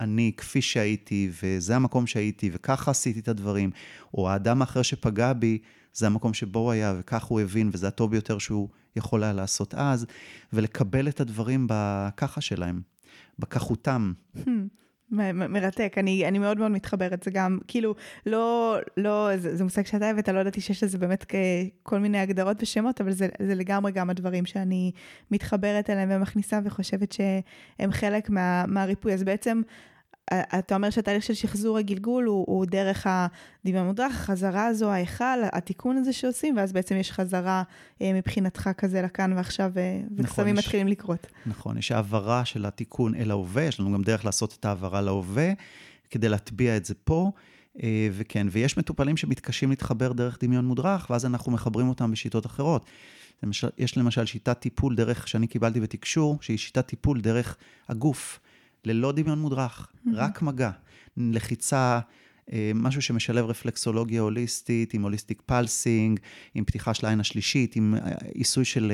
אני כפי שהייתי, וזה המקום שהייתי, וככה עשיתי את הדברים, או האדם האחר שפגע בי, זה המקום שבו הוא היה, וכך הוא הבין, וזה הטוב ביותר שהוא יכול היה לעשות אז, ולקבל את הדברים בככה שלהם, בכחותם. Hmm. מרתק, אני, אני מאוד מאוד מתחברת, זה גם, כאילו, לא, לא, זה, זה מושג שאתה הבאת, לא ידעתי שיש לזה באמת כל מיני הגדרות ושמות, אבל זה, זה לגמרי גם הדברים שאני מתחברת אליהם ומכניסה וחושבת שהם חלק מה, מהריפוי. אז בעצם אתה אומר שהתהליך של שחזור הגלגול הוא, הוא דרך הדמיון מודרך, החזרה הזו, ההיכל, התיקון הזה שעושים, ואז בעצם יש חזרה אה, מבחינתך כזה לכאן ועכשיו, אה, וקסמים נכון, מתחילים לקרות. נכון, יש העברה של התיקון אל ההווה, יש לנו גם דרך לעשות את ההעברה להווה, כדי להטביע את זה פה. אה, וכן, ויש מטופלים שמתקשים להתחבר דרך דמיון מודרך, ואז אנחנו מחברים אותם בשיטות אחרות. יש למשל שיטת טיפול דרך, שאני קיבלתי בתקשור, שהיא שיטת טיפול דרך הגוף. ללא דמיון מודרך, mm-hmm. רק מגע, לחיצה, אה, משהו שמשלב רפלקסולוגיה הוליסטית, עם הוליסטיק פלסינג, עם פתיחה של העין השלישית, עם אה, עיסוי של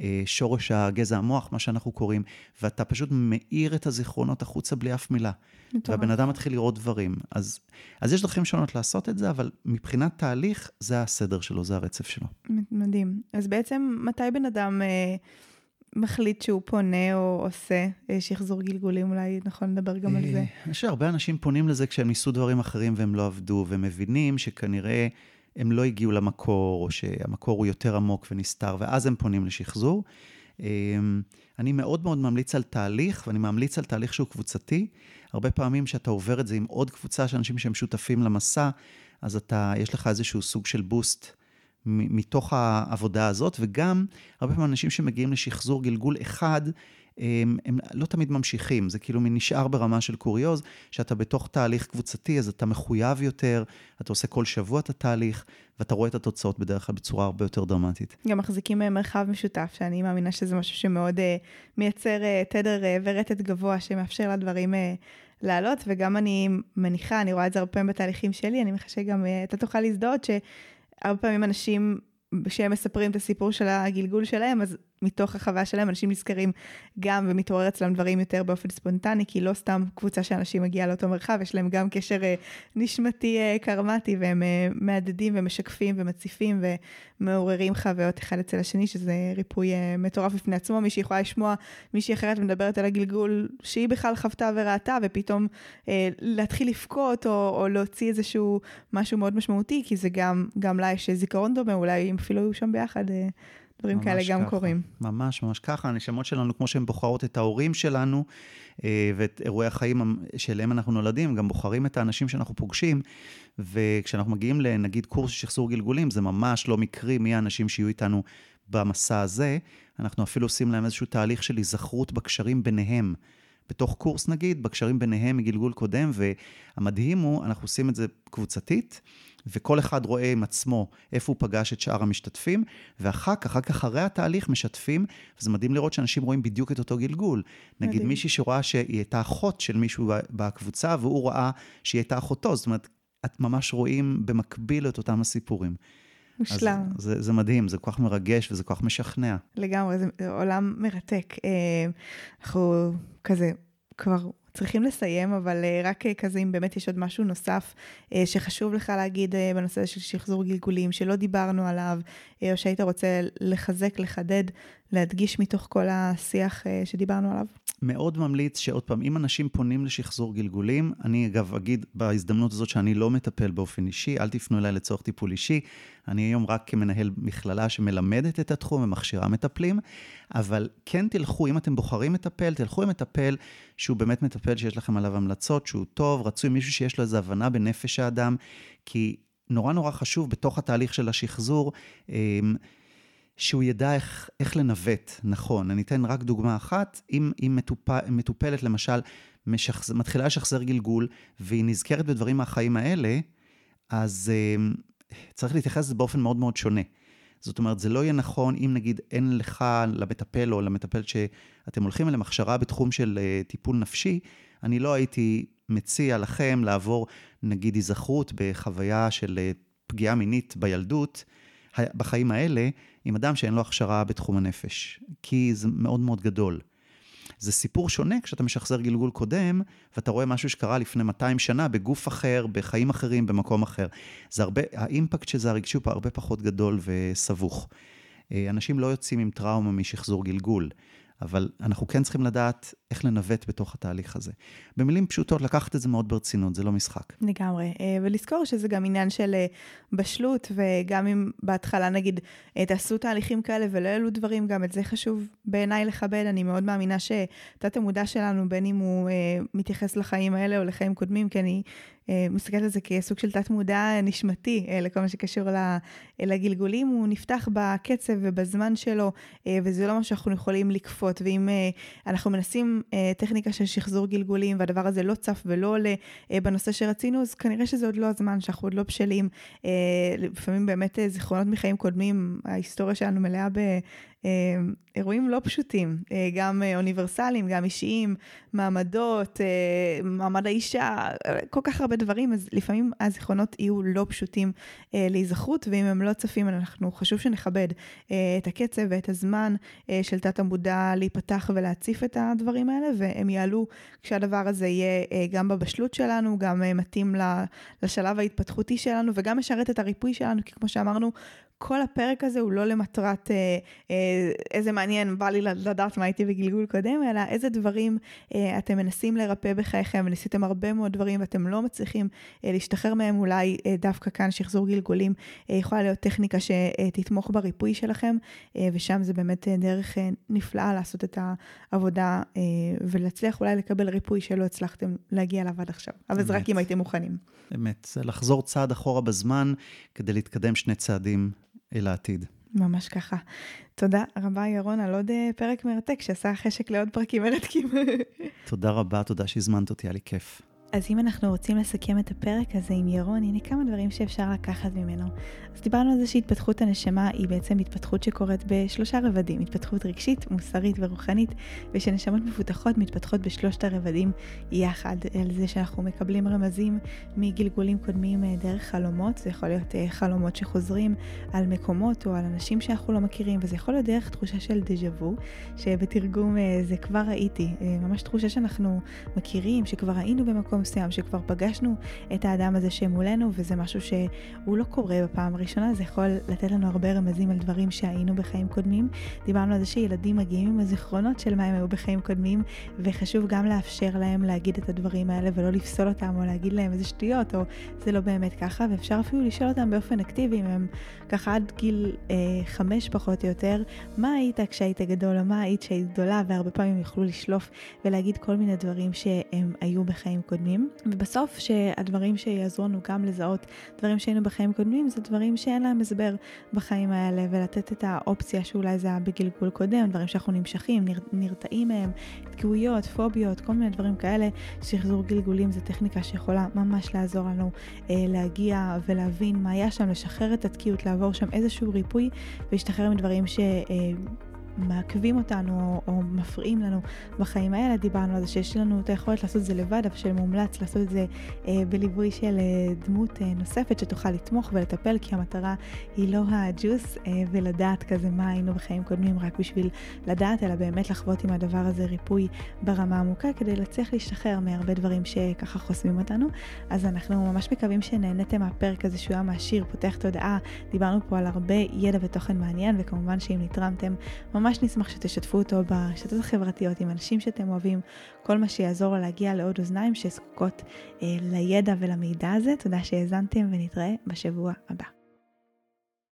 אה, שורש הגזע המוח, מה שאנחנו קוראים, ואתה פשוט מאיר את הזיכרונות החוצה בלי אף מילה. והבן אדם מתחיל לראות דברים. אז, אז יש דרכים שונות לעשות את זה, אבל מבחינת תהליך, זה הסדר שלו, זה הרצף שלו. מדהים. אז בעצם, מתי בן אדם... אה... מחליט שהוא פונה או עושה אה, שחזור גלגולים, אולי נכון לדבר גם על זה. אני חושב שהרבה אנשים פונים לזה כשהם ניסו דברים אחרים והם לא עבדו, והם מבינים שכנראה הם לא הגיעו למקור, או שהמקור הוא יותר עמוק ונסתר, ואז הם פונים לשחזור. אמ, אני מאוד מאוד ממליץ על תהליך, ואני ממליץ על תהליך שהוא קבוצתי. הרבה פעמים כשאתה עובר את זה עם עוד קבוצה של אנשים שהם שותפים למסע, אז אתה, יש לך איזשהו סוג של בוסט. מתוך העבודה הזאת, וגם הרבה פעמים אנשים שמגיעים לשחזור גלגול אחד, הם, הם לא תמיד ממשיכים, זה כאילו נשאר ברמה של קוריוז, שאתה בתוך תהליך קבוצתי, אז אתה מחויב יותר, אתה עושה כל שבוע את התהליך, ואתה רואה את התוצאות בדרך כלל בצורה הרבה יותר דרמטית. גם מחזיקים מרחב משותף, שאני מאמינה שזה משהו שמאוד uh, מייצר uh, תדר uh, ורטט גבוה, שמאפשר לדברים uh, לעלות, וגם אני מניחה, אני רואה את זה הרבה פעמים בתהליכים שלי, אני מניחה שגם uh, אתה תוכל להזדהות, ש... הרבה פעמים אנשים, כשהם מספרים את הסיפור של הגלגול שלהם, אז מתוך החוויה שלהם אנשים נזכרים גם ומתעורר אצלם דברים יותר באופן ספונטני, כי לא סתם קבוצה של אנשים מגיעה לאותו מרחב, יש להם גם קשר uh, נשמתי uh, קרמטי, והם uh, מהדהדים ומשקפים ומציפים ומעוררים חוויות אחד אצל השני, שזה ריפוי מטורף בפני עצמו. מישהי יכולה לשמוע מישהי אחרת מדברת על הגלגול שהיא בכלל חוותה וראתה, ופתאום להתחיל לבכות או, או להוציא איזשהו משהו מאוד משמעותי, כי זה גם, גם לה יש זיכרון דומה, אולי אם אפילו היו שם ביחד. Uh, דברים כאלה גם ככה, קורים. ממש ממש ככה, הנשמות שלנו, כמו שהן בוחרות את ההורים שלנו אה, ואת אירועי החיים שאליהם אנחנו נולדים, גם בוחרים את האנשים שאנחנו פוגשים, וכשאנחנו מגיעים לנגיד קורס שחזור גלגולים, זה ממש לא מקרי מי האנשים שיהיו איתנו במסע הזה, אנחנו אפילו עושים להם איזשהו תהליך של היזכרות בקשרים ביניהם. בתוך קורס נגיד, בקשרים ביניהם מגלגול קודם, והמדהים הוא, אנחנו עושים את זה קבוצתית, וכל אחד רואה עם עצמו איפה הוא פגש את שאר המשתתפים, ואחר כך, אחר כך אחרי התהליך משתפים, וזה מדהים לראות שאנשים רואים בדיוק את אותו גלגול. מדהים. נגיד מישהי שרואה שהיא הייתה אחות של מישהו בקבוצה, והוא ראה שהיא הייתה אחותו, זאת אומרת, את ממש רואים במקביל את אותם הסיפורים. מושלם. זה, זה מדהים, זה כל כך מרגש וזה כל כך משכנע. לגמרי, זה עולם מרתק. אה, אנחנו כזה כבר צריכים לסיים, אבל אה, רק אה, כזה אם באמת יש עוד משהו נוסף שחשוב לך להגיד בנושא של שחזור גלגולים, שלא דיברנו עליו, או שהיית רוצה לחזק, לחדד, להדגיש מתוך כל השיח שדיברנו עליו. מאוד ממליץ שעוד פעם, אם אנשים פונים לשחזור גלגולים, אני אגב אגיד בהזדמנות הזאת שאני לא מטפל באופן אישי, אל תפנו אליי לצורך טיפול אישי. אני היום רק כמנהל מכללה שמלמדת את התחום ומכשירה מטפלים, אבל כן תלכו, אם אתם בוחרים מטפל, תלכו עם מטפל שהוא באמת מטפל שיש לכם עליו המלצות, שהוא טוב, רצוי מישהו שיש לו איזו הבנה בנפש האדם, כי נורא נורא חשוב בתוך התהליך של השחזור, אמ, שהוא ידע איך, איך לנווט, נכון. אני אתן רק דוגמה אחת. אם, אם מטופ, מטופלת, למשל, משחז, מתחילה לשחזר גלגול, והיא נזכרת בדברים מהחיים האלה, אז uh, צריך להתייחס לזה באופן מאוד מאוד שונה. זאת אומרת, זה לא יהיה נכון אם נגיד אין לך, למטפל או למטפלת שאתם הולכים אליהם הכשרה בתחום של uh, טיפול נפשי, אני לא הייתי מציע לכם לעבור נגיד היזכרות בחוויה של uh, פגיעה מינית בילדות, בחיים האלה, עם אדם שאין לו הכשרה בתחום הנפש, כי זה מאוד מאוד גדול. זה סיפור שונה כשאתה משחזר גלגול קודם, ואתה רואה משהו שקרה לפני 200 שנה בגוף אחר, בחיים אחרים, במקום אחר. זה הרבה, האימפקט של זה הרגשי הוא הרבה פחות גדול וסבוך. אה, אנשים לא יוצאים עם טראומה משחזור גלגול. אבל אנחנו כן צריכים לדעת איך לנווט בתוך התהליך הזה. במילים פשוטות, לקחת את זה מאוד ברצינות, זה לא משחק. לגמרי, אה, ולזכור שזה גם עניין של אה, בשלות, וגם אם בהתחלה נגיד אה, תעשו תהליכים כאלה ולא יעלו דברים, גם את זה חשוב בעיניי לכבד. אני מאוד מאמינה שתת המודע שלנו, בין אם הוא מתייחס לחיים האלה או לחיים קודמים, כי אני מסתכלת על זה כסוג של תת-מודע נשמתי אה, לכל מה שקשור לגלגולים, הוא נפתח בקצב ובזמן שלו, אה, וזה לא מה שאנחנו יכולים לכפות. ואם אנחנו מנסים טכניקה של שחזור גלגולים, והדבר הזה לא צף ולא עולה בנושא שרצינו, אז כנראה שזה עוד לא הזמן, שאנחנו עוד לא בשלים. לפעמים באמת זיכרונות מחיים קודמים, ההיסטוריה שלנו מלאה ב... אה, אירועים לא פשוטים, אה, גם אה, אוניברסליים, גם אישיים, מעמדות, מעמד האישה, כל כך הרבה דברים, אז לפעמים הזיכרונות יהיו לא פשוטים להיזכרות, ואם הם לא צפים, אנחנו חשוב שנכבד את הקצב ואת הזמן של תת המודע להיפתח ולהציף את הדברים האלה, והם יעלו כשהדבר הזה יהיה גם בבשלות שלנו, גם מתאים לשלב ההתפתחותי שלנו, וגם משרת את הריפוי שלנו, כי כמו שאמרנו, כל הפרק הזה הוא לא למטרת אה, אה, איזה מעניין, בא לי לדעת מה הייתי בגלגול קודם, אלא איזה דברים אה, אתם מנסים לרפא בחייכם, וניסיתם הרבה מאוד דברים ואתם לא מצליחים אה, להשתחרר מהם, אולי אה, דווקא כאן שחזור גלגולים אה, יכולה להיות טכניקה שתתמוך בריפוי שלכם, אה, ושם זה באמת אה, דרך אה, נפלאה לעשות את העבודה אה, ולהצליח אולי לקבל ריפוי שלא הצלחתם להגיע אליו עד עכשיו, אבל זה רק אם הייתם מוכנים. אמת, זה לחזור צעד אחורה בזמן כדי להתקדם שני צעדים אל העתיד. ממש ככה. תודה רבה, ירון, על עוד אה, פרק מרתק שעשה חשק לעוד פרקים מרתקים. תודה רבה, תודה שהזמנת אותי, היה לי כיף. אז אם אנחנו רוצים לסכם את הפרק הזה עם ירון, הנה כמה דברים שאפשר לקחת ממנו. אז דיברנו על זה שהתפתחות הנשמה היא בעצם התפתחות שקורית בשלושה רבדים, התפתחות רגשית, מוסרית ורוחנית, ושנשמות מפותחות מתפתחות בשלושת הרבדים יחד, על זה שאנחנו מקבלים רמזים מגלגולים קודמים אה, דרך חלומות, זה יכול להיות אה, חלומות שחוזרים על מקומות או על אנשים שאנחנו לא מכירים, וזה יכול להיות דרך תחושה של דז'ה וו, שבתרגום אה, זה כבר ראיתי, ממש תחושה שאנחנו מכירים, שכבר היינו במקום מסוים, שכבר פגשנו את האדם הזה שמולנו, וזה משהו שהוא לא קורה בפעם הראשונה, זה יכול לתת לנו הרבה רמזים על דברים שהיינו בחיים קודמים. דיברנו על זה שילדים מגיעים עם הזיכרונות של מה הם היו בחיים קודמים, וחשוב גם לאפשר להם להגיד את הדברים האלה ולא לפסול אותם או להגיד להם איזה שטויות, או זה לא באמת ככה, ואפשר אפילו לשאול אותם באופן אקטיבי, אם הם ככה עד גיל אה, חמש פחות או יותר, מה היית כשהיית גדול, או מה היית כשהיית גדולה, והרבה פעמים יוכלו לשלוף ולהגיד כל מיני דברים שהם היו בחיים קודמים. קודמים, ובסוף שהדברים שיעזרו לנו גם לזהות דברים שהיינו בחיים קודמים, זה דברים שאין להם הסבר בחיים האלה, ולתת את האופציה שאולי זה היה בגלגול קודם, דברים שאנחנו נמשכים, נר, נרתעים מהם, תקיעויות, פוביות, כל מיני דברים כאלה. שחזור גלגולים זה טכניקה שיכולה ממש לעזור לנו אה, להגיע ולהבין מה היה שם, לשחרר את התקיעות, לעבור שם איזשהו ריפוי ולהשתחרר מדברים ש... אה, מעכבים אותנו או, מפריעים לנו בחיים האלה. דיברנו על זה שיש לנו את היכולת לעשות את זה לבד, אבל שמומלץ לעשות את זה אה, בליווי של אה, דמות אה, נוספת שתוכל לתמוך ולטפל, כי המטרה היא לא הג'וס אה, ולדעת כזה מה היינו בחיים קודמים רק בשביל לדעת, אלא באמת לחוות עם הדבר הזה ריפוי ברמה עמוקה כדי להצליח להשתחרר מהרבה דברים שככה חוסמים אותנו. אז אנחנו ממש מקווים שנהניתם מהפרק הזה שהוא היה מעשיר, פותח תודעה. דיברנו פה על הרבה ידע ותוכן מעניין, וכמובן שאם נתרמתם, ממש נשמח שתשתפו אותו ברשתות החברתיות עם אנשים שאתם אוהבים, כל מה שיעזור לו להגיע לעוד אוזניים שזקוקות אה, לידע ולמידע הזה. תודה שהאזנתם ונתראה בשבוע הבא.